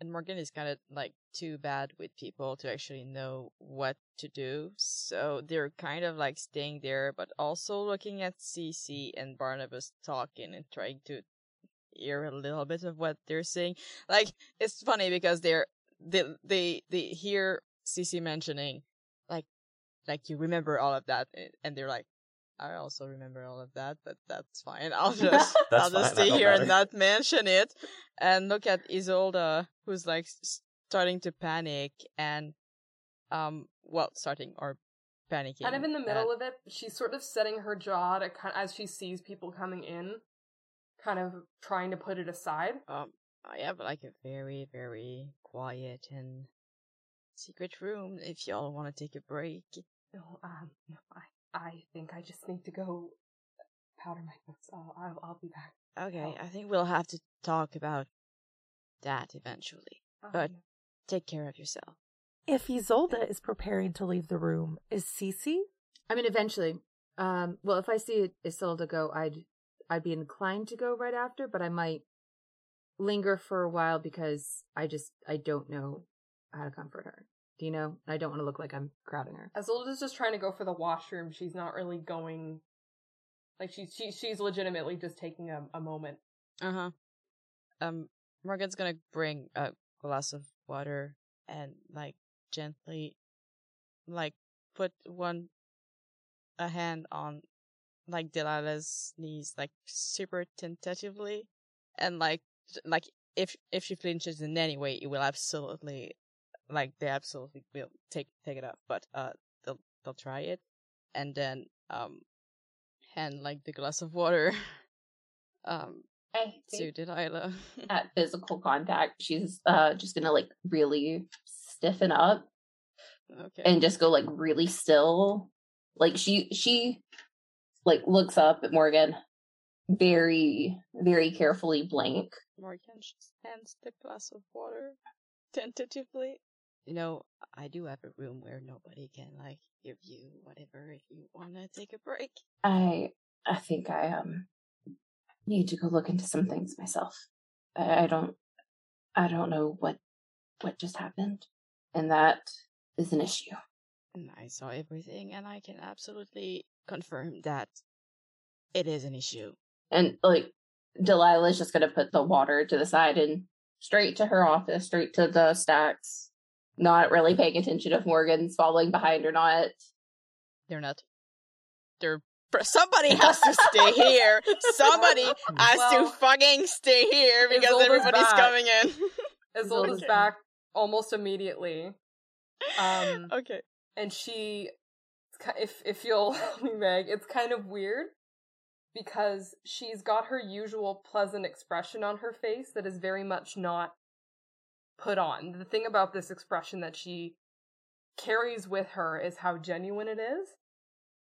and Morgan is kind of like too bad with people to actually know what to do. So they're kind of like staying there, but also looking at Cece and Barnabas talking and trying to hear a little bit of what they're saying. Like it's funny because they're they they they hear Cece mentioning like like you remember all of that, and- and they're like. I also remember all of that, but that's fine. [LAUGHS] I'll just I'll just fine, that stay don't here and not mention it. And look at Isolda, who's like starting to panic and, um, well, starting or panicking. kind of in the middle and- of it, she's sort of setting her jaw to kind as she sees people coming in, kind of trying to put it aside. Um, I have like a very, very quiet and secret room if y'all want to take a break. No, um, no, I I think I just need to go powder my books. I'll I'll, I'll be back. Okay, Oh. I think we'll have to talk about that eventually. But Um, take care of yourself. If Isolde is preparing to leave the room, is Cece? I mean, eventually. Um, well, if I see Isolde go, I'd I'd be inclined to go right after, but I might linger for a while because I just I don't know how to comfort her. Do you know? I don't want to look like I'm crowding her. Isolde's just trying to go for the washroom. She's not really going. Like she's she, she's legitimately just taking a, a moment. Uh huh. Um, Morgan's gonna bring a glass of water and like gently, like put one, a hand on, like Delilah's knees, like super tentatively, and like like if if she flinches in any way, it will absolutely, like they absolutely will take take it up. But uh, they'll they'll try it, and then um, hand like the glass of water, [LAUGHS] um, to Delilah. at [LAUGHS] physical contact, she's uh just gonna like really stiffen up okay. and just go like really still. Like she she like looks up at Morgan, very very carefully blank. Morgan just hands the glass of water tentatively. You know, I do have a room where nobody can like give you whatever if you wanna take a break. I I think I um need to go look into some things myself. I, I don't I don't know what what just happened, and that is an issue. And I saw everything and I can absolutely confirm that it is an issue. And like Delilah's just gonna put the water to the side and straight to her office, straight to the stacks, not really paying attention if Morgan's following behind or not. They're not. They're. Somebody [LAUGHS] has to stay here. Somebody has Well, to fucking stay here because Isolde's everybody's back. coming in. [LAUGHS] Isolde's Okay. back almost immediately. Um, okay. And she if if you'll [LAUGHS] help me meg it's kind of weird because she's got her usual pleasant expression on her face that is very much not put on. The thing about this expression that she carries with her is how genuine it is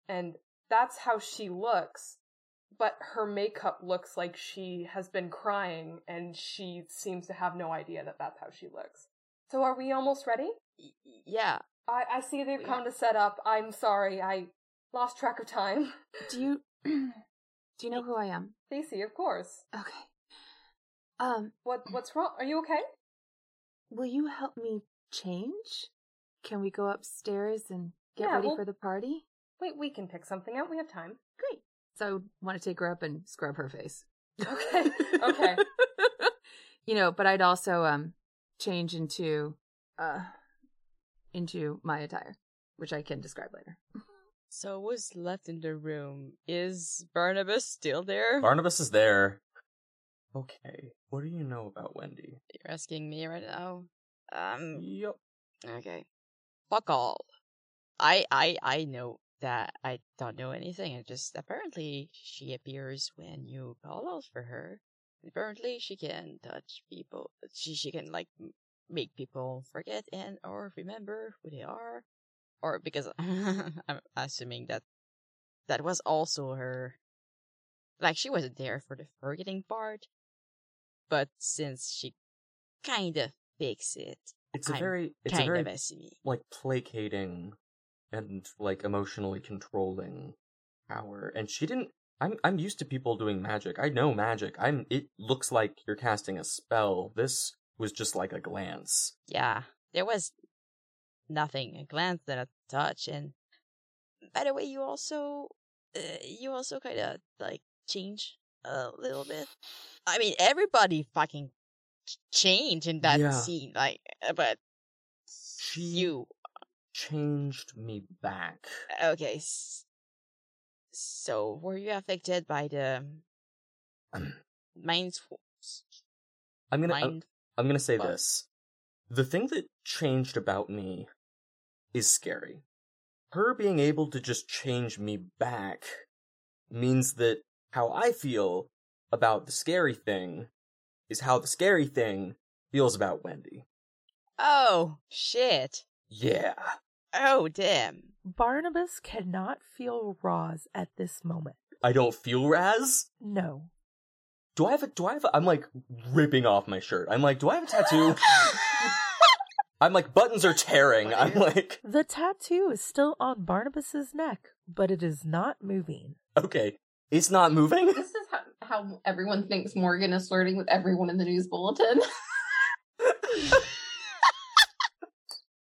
and that's how she looks but her makeup looks like she has been crying and she seems to have no idea that that's how she looks. So are we almost ready? Yeah. I, I see they've Yeah. come to set up. I'm sorry, I lost track of time. [LAUGHS] Do you [CLEARS THROAT] do you know who I am? Stacy, of course. Okay. Um, What what's wrong? Are you okay? will you help me change? Can we go upstairs and get Yeah, ready well- for the party? Wait, we can pick something out. We have time. Great. So I would want to take her up and scrub her face. [LAUGHS] Okay. Okay. [LAUGHS] you know, but I'd also um change into uh into my attire, which I can describe later. So what's left in the room? Is Barnabas still there? Barnabas is there. Okay, what do you know about Wendy? You're asking me right now. Um. Yup. Okay. Fuck all. I I I know that I don't know anything. It just apparently she appears when you call out for her. Apparently she can touch people. She she can like m- make people forget and or remember who they are. Or because [LAUGHS] I'm assuming that that was also her. Like she wasn't there for the forgetting part, but since she kind of fix it, It's a I'm very, it's a very like placating and like emotionally controlling power. And she didn't. I'm I'm used to people doing magic. I know magic. I'm. It looks like you're casting a spell. This was just like a glance. Yeah, there was nothing, a glance and a touch. And by the way, you also, uh, you also kind of like change a little bit. I mean, everybody fucking ch- change in that Yeah. scene, like, uh, but She you, changed me back. okay. s- So, were you affected by the [CLEARS THROAT] mind? I'm gonna. I'm, mind? I'm gonna say Fuck. this. The thing that changed about me is scary. Her being able to just change me back means that how I feel about the scary thing is how the scary thing feels about Wendy. Oh shit! Yeah. Oh damn! Barnabas cannot feel Raz at this moment. I don't feel Raz? No. Do I have a do I have a, I'm like ripping off my shirt. I'm like, do I have a tattoo? [LAUGHS] I'm like buttons are tearing. I'm like, The tattoo is still on Barnabas's neck, but it is not moving. okay, it's not moving. This is how, how everyone thinks Morgan is flirting with everyone in the news bulletin. [LAUGHS]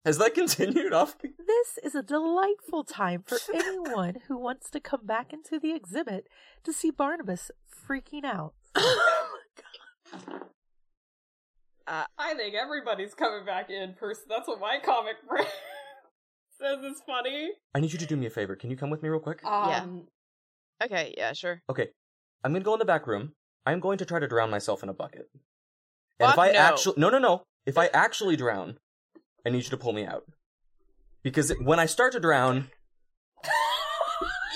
Has that continued off? This is a delightful time for anyone who wants to come back into the exhibit to see Barnabas freaking out. [LAUGHS] Uh, I think everybody's coming back in person. That's what my comic brain [LAUGHS] says is funny. I need you to do me a favor. Can you come with me real quick? Um, okay, yeah, sure. Okay, I'm gonna go in the back room. I'm going to try to drown myself in a bucket. And if I no. actually no no no, if I actually drown, I need you to pull me out. Because when I start to drown,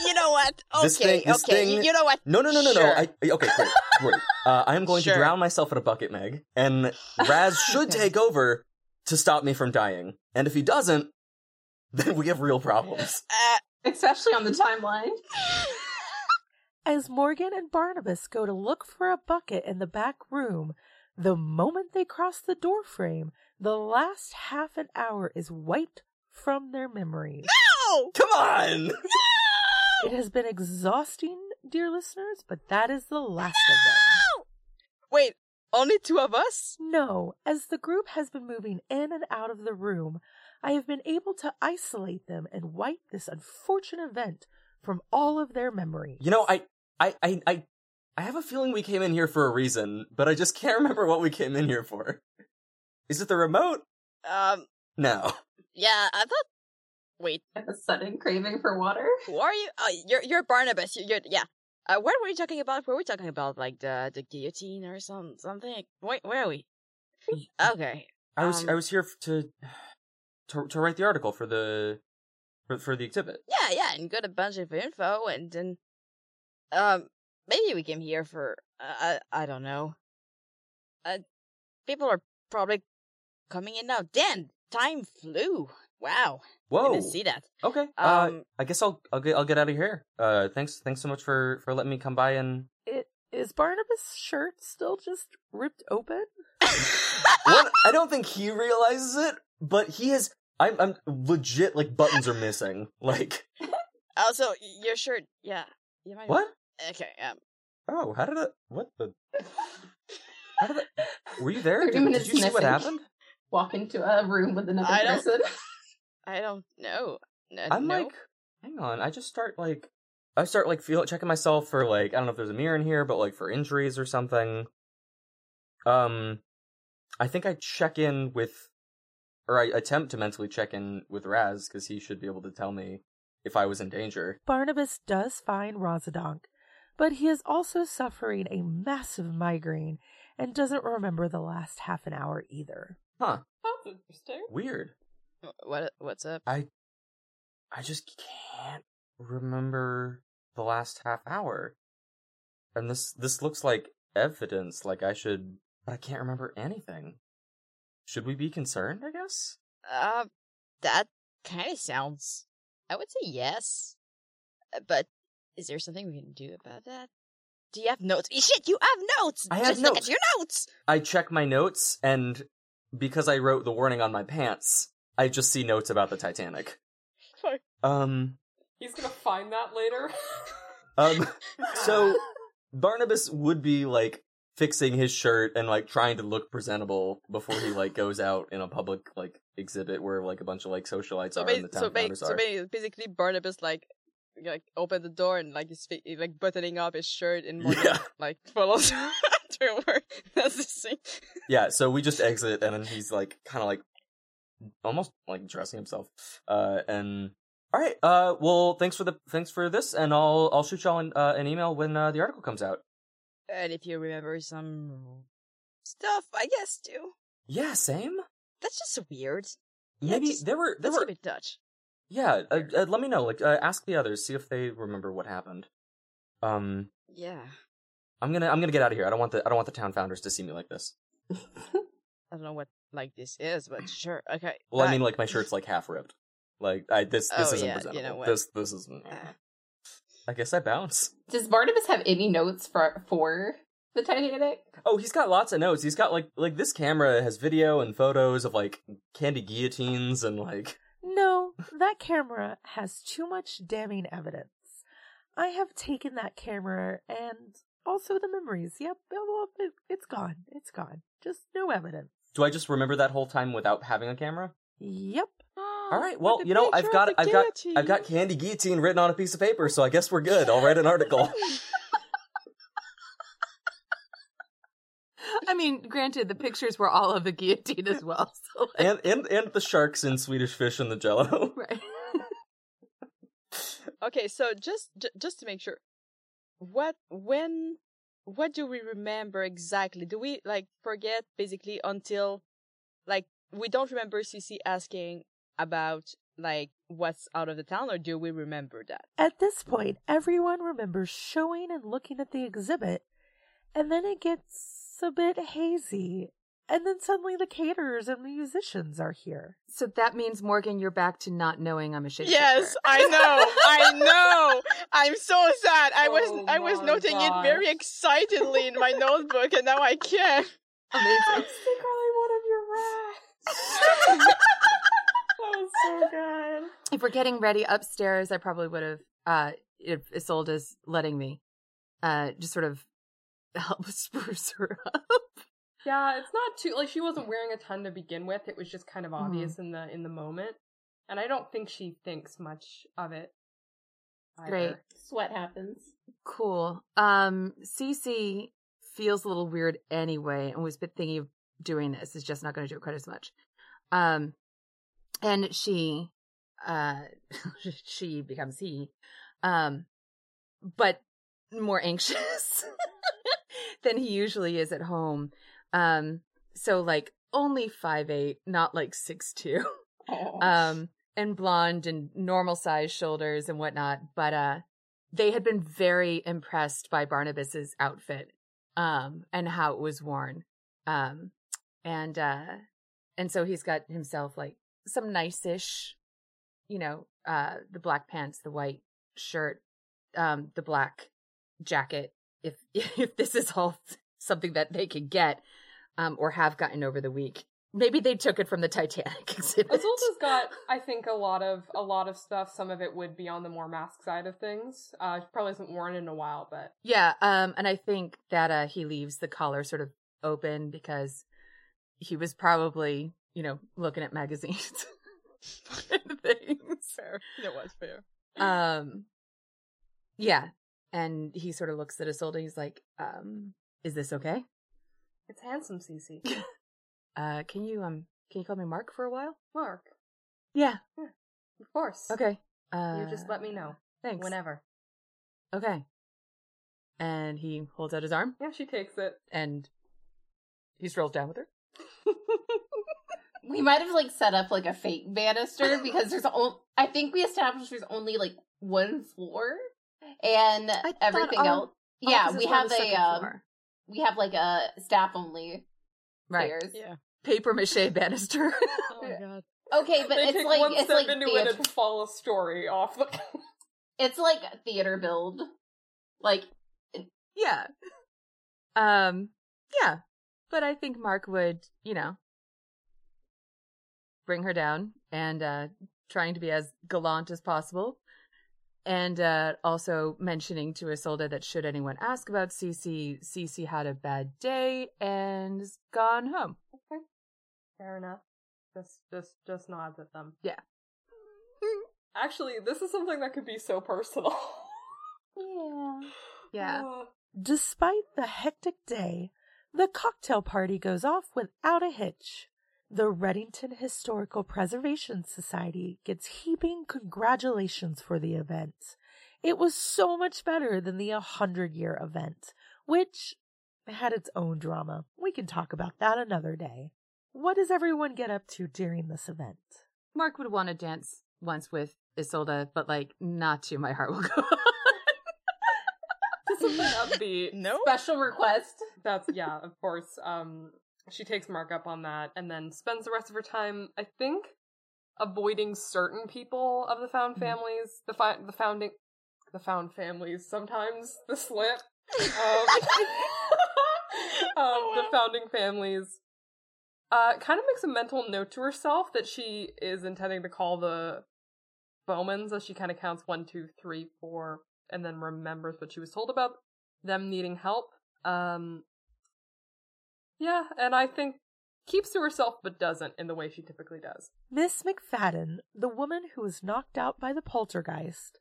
You know what? Okay, This thing- this okay. thing- you- You know what? no no no no Sure. no. I okay great [LAUGHS] great. Uh, I am going Sure. to drown myself in a bucket, Meg, and Raz [LAUGHS] should take over to stop me from dying. And if he doesn't, [LAUGHS] then we have real problems. Uh, Especially on the timeline. As Morgan and Barnabas go to look for a bucket in the back room, the moment they cross the doorframe, the last half an hour is wiped from their memories. no! Come on. It has been exhausting, dear listeners, but that is the last of them. Wait, only two of us? No, as the group has been moving in and out of the room, I have been able to isolate them and wipe this unfortunate event from all of their memories. You know, I, I, I, I, I have a feeling we came in here for a reason, but I just can't [LAUGHS] remember what we came in here for. Is it the remote? Um, No. yeah, I thought. Wait, [LAUGHS] A sudden craving for water. who are you? Oh, you're you're Barnabas. You're, you're yeah. Uh, what were we talking about? Were we talking about like the the guillotine or some something? Wait, where are we? [LAUGHS] Okay. I was, Um, I was here to, [SIGHS] to, to write the article for the, for, for the exhibit. Yeah, yeah, and got a bunch of info, and then, um, maybe we came here for uh, I I don't know. Uh, people are probably coming in now. Dan, time flew. Wow, Whoa. didn't see that. Okay. uh, Um, I guess I'll, I'll get, I'll get out of here. Uh, thanks, thanks so much for, for letting me come by and. It is Barnabas' shirt still just ripped open? [LAUGHS] One, I don't think he realizes it, but he has. I'm, I'm legit like buttons are missing. [LAUGHS] Like also, your shirt. Yeah, you might. what? Okay. Um. Oh, how did it? What the? [LAUGHS] How did it? Were you there? 30 Did, did you see what happened? Walk into a room with another person. I don't know. I am no? like, hang on. I just start like, I start like feel checking myself for like I don't know if there's a mirror in here, but like for injuries or something. Um, I think I check in with, or I attempt to mentally check in with Raz because he should be able to tell me if I was in danger. Barnabas does find Rozadonk, but he is also suffering a massive migraine and doesn't remember the last half an hour either. Huh? that's interesting. Weird. What? What's up? I, I just can't remember the last half hour, and this this looks like evidence. Like I should, but I can't remember anything. Should we be concerned? I guess. Uh, that kind of sounds. I would say yes, Uh, but is there something we can do about that? Do you have notes? Shit, you have notes. I have Just look notes. at your notes. I check my notes, and because I wrote the warning on my pants, I just see notes about the Titanic. Um, He's gonna find that later. [LAUGHS] um, so Barnabas would be like fixing his shirt and like trying to look presentable before he like goes out in a public like exhibit where like a bunch of like socialites So, are ba- and the town so, ba- so are. basically, Barnabas like like opened the door and like he's fi- like buttoning up his shirt and Morgan Yeah. like follows to work. That's the thing. Yeah, so we just exit and then he's like kind of like almost like dressing himself. Uh and all right, uh well thanks for the thanks for this and I'll I'll shoot y'all an, uh, an email when uh, the article comes out. And if you remember some stuff, I guess too. Yeah, same. That's just weird. Yeah, Maybe just- there were there Let's were keep in touch. Yeah, uh, uh, let me know like uh, ask the others see if they remember what happened. Um Yeah. I'm going to I'm to get out of here. I don't want the I don't want the town founders to see me like this. [LAUGHS] I don't know what like this is, but sure. Okay. Well, I mean like my shirt's like half ripped. Like I this this Oh, isn't yeah, you presentable. know what? This this is Uh, I guess I bounce. Does Barnabas have any notes for for the Titanic? Oh, he's got lots of notes. He's got like like this camera has video and photos of like candy guillotines and like No, that camera has too much damning evidence. I have taken that camera and also the memories. Yep, it's gone. It's gone. Just no evidence. Do I just remember that whole time without having a camera? Yep. [GASPS] All right. Well, you know, I've got I've got I've got candy guillotine written on a piece of paper, so I guess we're good. I'll write an article. [LAUGHS] I mean, granted, the pictures were all of the guillotine as well. [LAUGHS] So like, and and and the sharks and Swedish fish and the jello. [LAUGHS] right. Okay, so just j- just to make sure, what when what do we remember exactly? Do we like forget basically until like we don't remember Cece asking about like what's out of the town, or do we remember that? At this point, everyone remembers showing and looking at the exhibit, and then it gets a bit hazy. And then suddenly the caterers and the musicians are here. So that means Morgan, you're back to not knowing I'm a shapeshifter. Yes, [LAUGHS] I know, I know. I'm so sad. I was Oh I was my noting it very excitedly in my notebook, and now I can't. amazing. [LAUGHS] Secretly one of your rats. [LAUGHS] that was so good. if we're getting ready upstairs, I probably would have, uh, if Isolda's letting me, uh, just sort of help spruce her up. Yeah, it's not too like she wasn't wearing a ton to begin with. It was just kind of obvious in the in the moment, and I don't think she thinks much of it. either. Great. Sweat happens. Cool. Um, Cece feels a little weird anyway, and was bit thinking of doing this. Is just not going to do it quite as much. Um, and she, uh, [LAUGHS] she becomes he, um, but more anxious [LAUGHS] than he usually is at home. Um, so like only five eight, not like six two [LAUGHS] Oh. um and blonde and normal size shoulders and whatnot but uh they had been very impressed by barnabas's outfit um and how it was worn um and uh and so he's got himself like some nice-ish you know uh the black pants the white shirt um the black jacket if [LAUGHS] if this is all something that they could get um or have gotten over the week maybe they took it from the titanic [LAUGHS] exhibit Isolde's got, I think, a lot of a lot of stuff. Some of it would be on the more mask side of things. Uh, she probably hasn't worn in a while, but Yeah, um, and I think that uh, he leaves the collar sort of open because he was probably, you know, looking at magazines and [LAUGHS] things. Fair. That was fair. Um, yeah, and he sort of looks at Isolde. He's like, um, "Is this okay? it's handsome, Cece. [LAUGHS] Uh, can you um, can you call me Mark for a while? Mark, Yeah, yeah of course. okay. Uh, You just let me know Thanks. whenever. Okay. And he holds out his arm, Yeah, she takes it. and he strolls down with her. [LAUGHS] We might have like set up like a fake banister [LAUGHS] because there's only I think we established there's only like one floor and everything all- else. Yeah, we have a um. We have like a staff only right stairs. Yeah. paper mache [LAUGHS] banister. Oh my god. Okay, but they it's take like one it's step like into theater, it and fall a story off the. [LAUGHS] it's like theater build. Like yeah. Um yeah. But I think Mark would, you know, bring her down and uh trying to be as gallant as possible. And uh also mentioning to Isolde that should anyone ask about Cece, Cece had a bad day and is gone home. Okay. Fair enough. Just, just, just nods at them. Yeah. [LAUGHS] Actually, this is something that could be so personal. yeah. [LAUGHS] Yeah. Uh, Despite the hectic day, the cocktail party goes off without a hitch. The Reddington Historical Preservation Society gets heaping congratulations for the event. It was so much better than the 100 year event, which had its own drama. We can talk about that another day. What does everyone get up to during this event? Mark would want to dance once with Isolde, but like not to my heart will go on. [LAUGHS] to something upbeat. No. Special request. That's yeah, of course. Um, she takes Mark up on that, and then spends the rest of her time, I think, avoiding certain people of the found Mhm. families. The fi- the founding, the found families. Sometimes the slip. [LAUGHS] Um, [LAUGHS] um, the founding families. Uh, kind of makes a mental note to herself that she is intending to call the Bowmans as she kind of counts one, two, three, four, and then remembers what she was told about them needing help. Um, yeah, and I think keeps to herself but doesn't in the way she typically does. Miss McFadden, the woman who was knocked out by the poltergeist,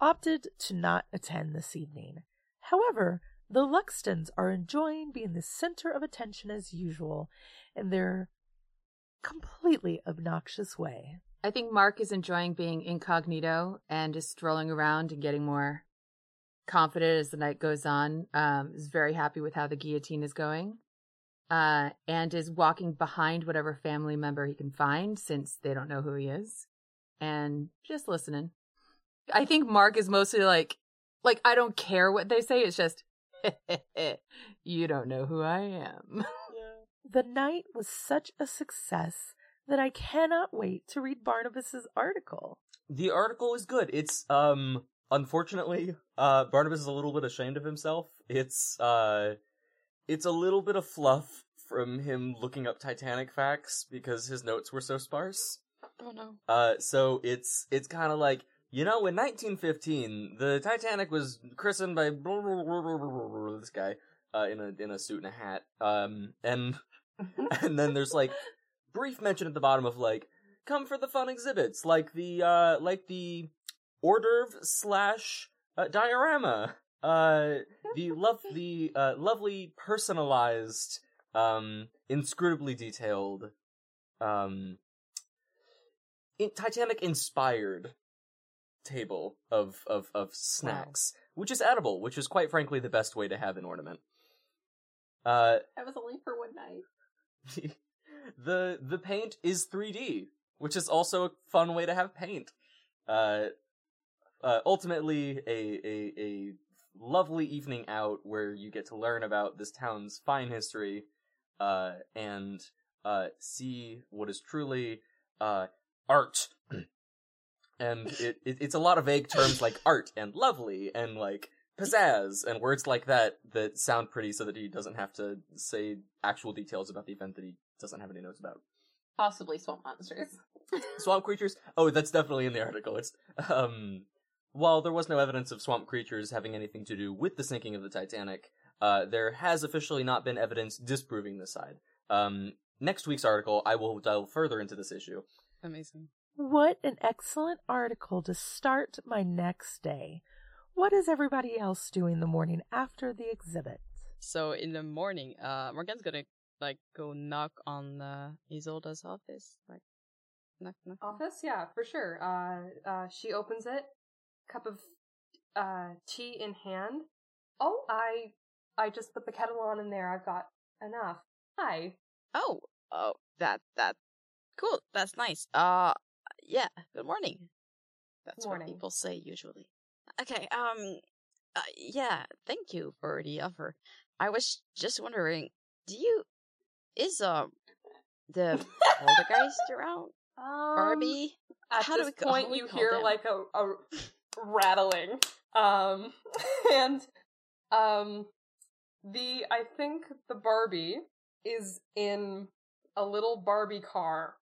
opted to not attend this evening. However, the Luxtons are enjoying being the center of attention as usual in their completely obnoxious way. I think Mark is enjoying being incognito and just strolling around and getting more confident as the night goes on. Um, is very happy with how the guillotine is going. Uh, and is walking behind whatever family member he can find since they don't know who he is and just listening. I think Mark is mostly like, like, I don't care what they say. It's just, [LAUGHS] you don't know who I am. [LAUGHS] The night was such a success that I cannot wait to read Barnabas's article. The article is good. It's um unfortunately, uh Barnabas is a little bit ashamed of himself. It's uh it's a little bit of fluff from him looking up Titanic facts because his notes were so sparse. Oh no. Uh so it's it's kind of like you know, in 1915, the Titanic was christened by blah, blah, blah, this guy uh, in a in a suit and a hat. Um, and [LAUGHS] and then there's like brief mention at the bottom of like come for the fun exhibits, like the uh like the hors d'oeuvre slash uh, diorama, uh [LAUGHS] the love the uh lovely personalized um inscrutably detailed um in- Titanic inspired table of of of snacks, which is edible, which is quite frankly the best way to have an ornament. Uh, That was only for one night. [LAUGHS] the the paint is 3D, which is also a fun way to have paint. Uh, uh, ultimately, a, a a lovely evening out where you get to learn about this town's fine history, uh, and uh, see what is truly uh, art. [CLEARS THROAT] and it, it it's a lot of vague terms like art and lovely and like pizzazz and words like that that sound pretty so that he doesn't have to say actual details about the event that he doesn't have any notes about. Possibly swamp monsters. Swamp creatures? Oh, that's definitely in the article. It's um while there was no evidence of swamp creatures having anything to do with the sinking of the Titanic, uh there has officially not been evidence disproving this side. Um next week's article I will delve further into this issue. Amazing. What an excellent article to start my next day. What is everybody else doing the morning after the exhibit? So in the morning, uh, Morgan's gonna like go knock on uh, Isolde's office, like knock knock. Office, yeah, for sure. Uh, uh, she opens it, cup of uh tea in hand. Oh, I, I just put the kettle on in there. I've got enough. Hi. Oh, oh, that that cool. That's nice. Uh, yeah. Good morning. That's Morning. what people say usually. Okay. Um. Uh, yeah. Thank you for the offer. I was just wondering, do you is um the [LAUGHS] poltergeist around Um, Barbie? At How do this we point, do we you call hear them? like a, a [LAUGHS] rattling, um, [LAUGHS] and um, the I think the Barbie is in a little Barbie car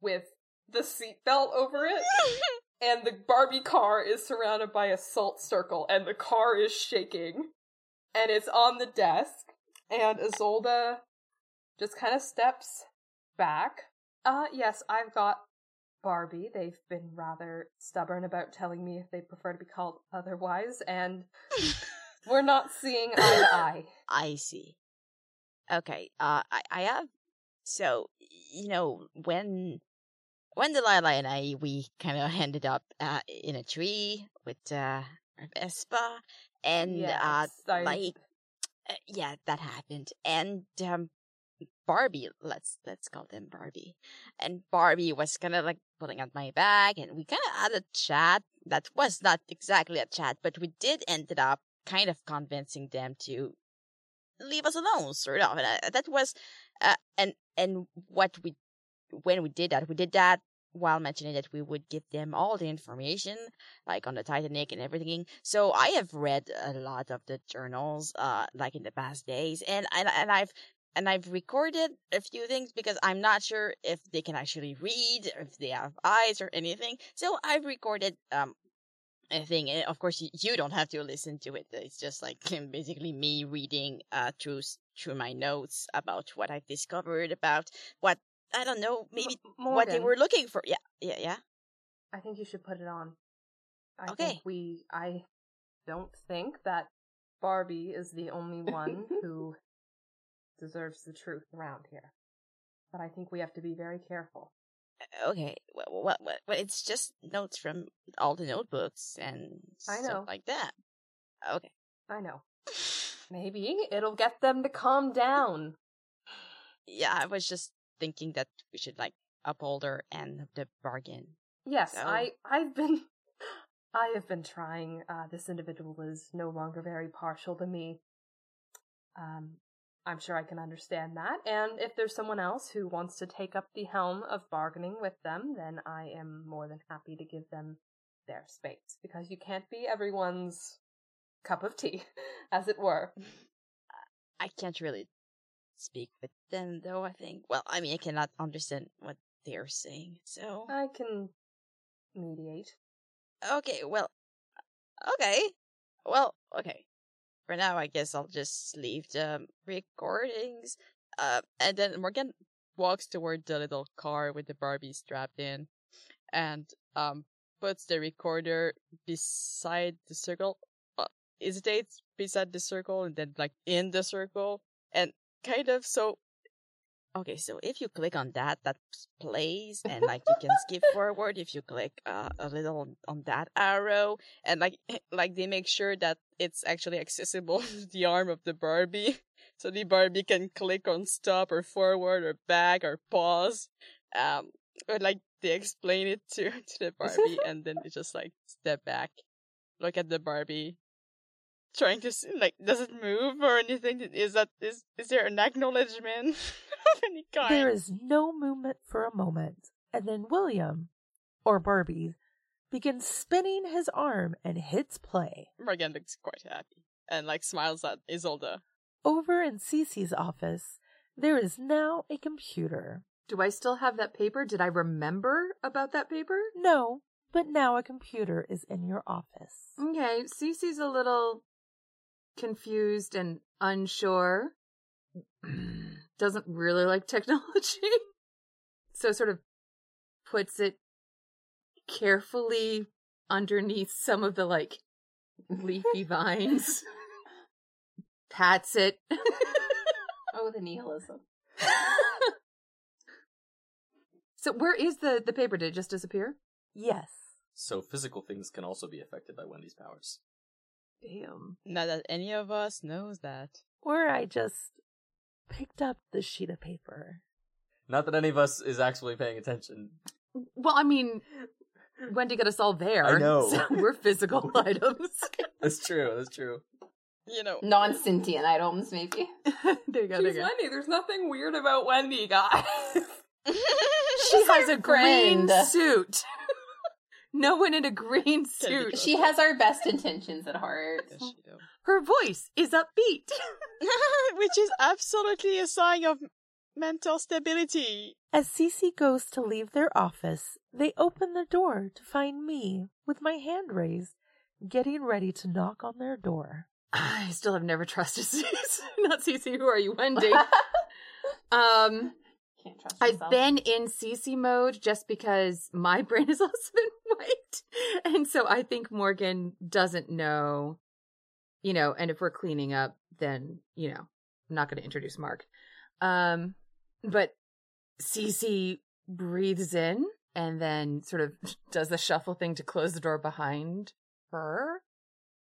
with the seatbelt over it, [LAUGHS] and the Barbie car is surrounded by a salt circle, and the car is shaking, and it's on the desk, and Isolde just kind of steps back. Uh, yes, I've got Barbie. They've been rather stubborn about telling me if they prefer to be called otherwise, and [LAUGHS] we're not seeing eye to eye. I see. Okay. Uh, I I have. So you know when when Delilah and I we kind of ended up uh, in a tree with uh Vespa, and uh I- like uh, yeah that happened, and um Barbie let's let's call them Barbie, and Barbie was kind of like pulling out my bag, and we kind of had a chat that was not exactly a chat, but we did ended up kind of convincing them to leave us alone, sort of. And uh, that was, uh, and and what we when we did that, we did that while mentioning that we would give them all the information, like on the Titanic and everything. So I have read a lot of the journals, uh, like in the past days, and and and I've and I've recorded a few things because I'm not sure if they can actually read, if they have eyes or anything. So I've recorded um a thing. And of course, you don't have to listen to it. It's just like [LAUGHS] basically me reading uh through through my notes about what I've discovered about what I don't know maybe M- what they were looking for. Yeah, yeah, yeah. I think you should put it on. I Okay. think we. I don't think that Barbie is the only one [LAUGHS] who deserves the truth around here. But I think we have to be very careful. Okay, well, well, well, well, it's just notes from all the notebooks and I stuff know. like that. Okay. I know. Maybe it'll get them to calm down. [SIGHS] Yeah, I was just thinking that we should like uphold end of the bargain. Yes, So- I I've been [LAUGHS] I have been trying. Uh, this individual is no longer very partial to me. Um, I'm sure I can understand that. And if there's someone else who wants to take up the helm of bargaining with them, then I am more than happy to give them their space because you can't be everyone's cup of tea, [LAUGHS] as it were. [LAUGHS] I can't really speak with them though, I think. Well, I mean, I cannot understand what they're saying, so. I can mediate. Okay, well. Okay. Well, okay. For now, I guess I'll just leave the recordings. Uh, and then Morgan walks toward the little car with the Barbie strapped in and, um, puts the recorder beside the circle. Uh, hesitates beside the circle and then, like, in the circle. And kind of so Okay, so if you click on that, that plays, and like you can skip [LAUGHS] forward if you click uh, a little on, that arrow, and like like they make sure that it's actually accessible to [LAUGHS] the arm of the Barbie, [LAUGHS] so the Barbie can click on stop or forward or back or pause, um, or like they explain it to to the Barbie, and then they just like step back, look at the Barbie, trying to see, like does it move or anything? Is that is is there an acknowledgement of any kind? There is no movement for a moment, and then William, or Barbie, begins spinning his arm and hits play. Morgan looks quite happy and like smiles at Isolde. Over in Cece's office, there is now a computer. Do I still have that paper? Did I remember about that paper? No, but now a computer is in your office. Okay, Cece's a little confused and unsure. [CLEARS THROAT] Doesn't really like technology. [LAUGHS] So sort of puts it carefully underneath some of the like leafy [LAUGHS] vines. Pats it. Oh, the nihilism. [LAUGHS] so where is the the paper? Did it just disappear? Yes. So physical things can also be affected by Wendy's powers. Damn. Not that any of us knows that. Or I just picked up the sheet of paper. Not that any of us is actually paying attention. Well, I mean, Wendy got us all there. I know. [LAUGHS] So we're physical [LAUGHS] items. That's true. That's true. You know, Non sentient items, maybe. [LAUGHS] there you go. There you go. Wendy. There's nothing weird about Wendy, guys. She has a green friend. suit. no one in a green suit. She has our best intentions at heart. Yes, she do. Her voice is upbeat. [LAUGHS] [LAUGHS] which is absolutely a sign of mental stability. As Cece goes to leave their office, they open the door to find me with my hand raised, getting ready to knock on their door. I still have never trusted [LAUGHS] Cece. Not Cece. Who are you, Wendy? um, Can't trust I've yourself. been in Cece mode just because my brain has also been white. And so I think Morgan doesn't know, you know, and if we're cleaning up, then, you know, I'm not going to introduce Mark. Um, but Cece breathes in and then sort of [LAUGHS] does the shuffle thing to close the door behind her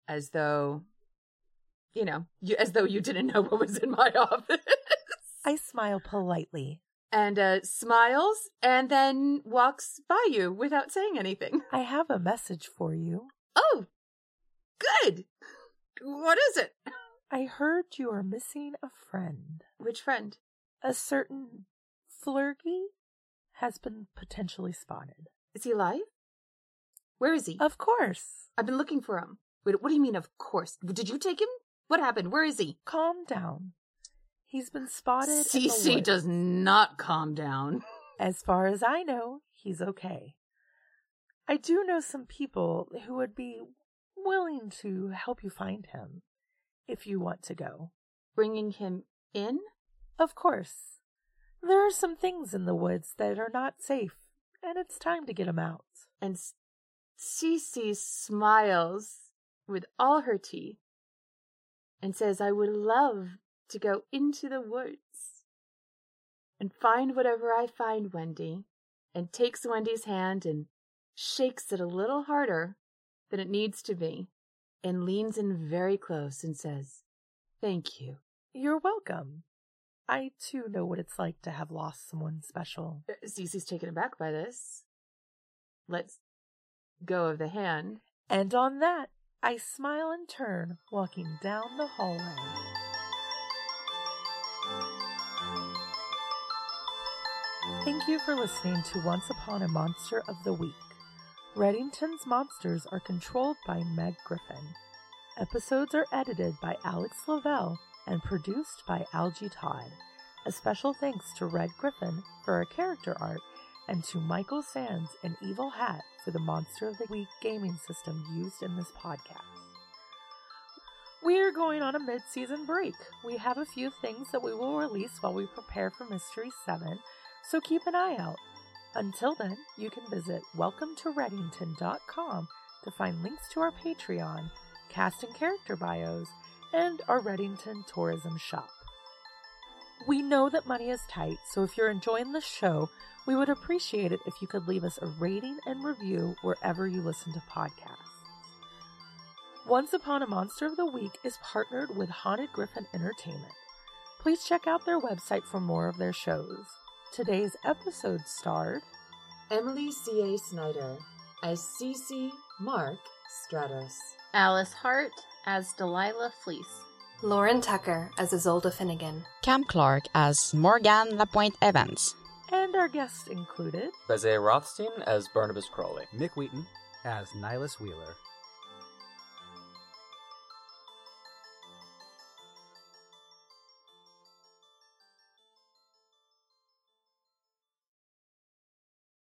as though, you know, you, as though you didn't know what was in my [LAUGHS] office I smile politely. and uh, smiles and then walks by you without saying anything. I have a message for you. Oh, good. What is it? I heard you are missing a friend. Which friend? A certain Flurgy? has been potentially spotted. Is he alive? Where is he? Of course. I've been looking for him. Wait, what do you mean, of course? Did you take him? What happened? Where is he? Calm down. He's been spotted. in the Cece woods. does not calm down. [LAUGHS] As far as I know, he's okay. I do know some people who would be willing to help you find him if you want to go. Bringing him in? Of course. There are some things in the woods that are not safe, and it's time to get him out. And Cece smiles with all her teeth and says, I would love to go into the woods and find whatever I find, Wendy, and takes Wendy's hand and shakes it a little harder than it needs to be and leans in very close and says, Thank you. You're welcome. I too know what it's like to have lost someone special. Uh, Cece's taken aback by this. Let's go of the hand. And on that, I smile and turn, walking down the hallway. Thank you for listening to Once Upon a Monster of the Week. Reddington's monsters are controlled by Meg Griffin. Episodes are edited by Alex Lavelle and produced by Algie Todd. A special thanks to Red Griffin for our character art and to Michael Sands and Evil Hat for the Monster of the Week gaming system used in this podcast. We are going on a mid season break. We have a few things that we will release while we prepare for Mystery 7, so keep an eye out. Until then, you can visit welcometoreddington.com to find links to our Patreon, cast and character bios, and our Reddington tourism shop. We know that money is tight, so if you're enjoying the show, we would appreciate it if you could leave us a rating and review wherever you listen to podcasts. Once Upon a Monster of the Week is partnered with Haunted Griffin Entertainment. Please check out their website for more of their shows. Today's episode starred Emily C.A. Snyder as Cece Mark Stratos. Alyss Hart as Delilah Fleece. Lauren Tucker as Isolde Finnegan. Cam Clark as Morgan Lapointe Evans. and our guests included Isaiah Rothstein as Barnabas Crawley. Mick Wheaton as Nihilus Wheeler.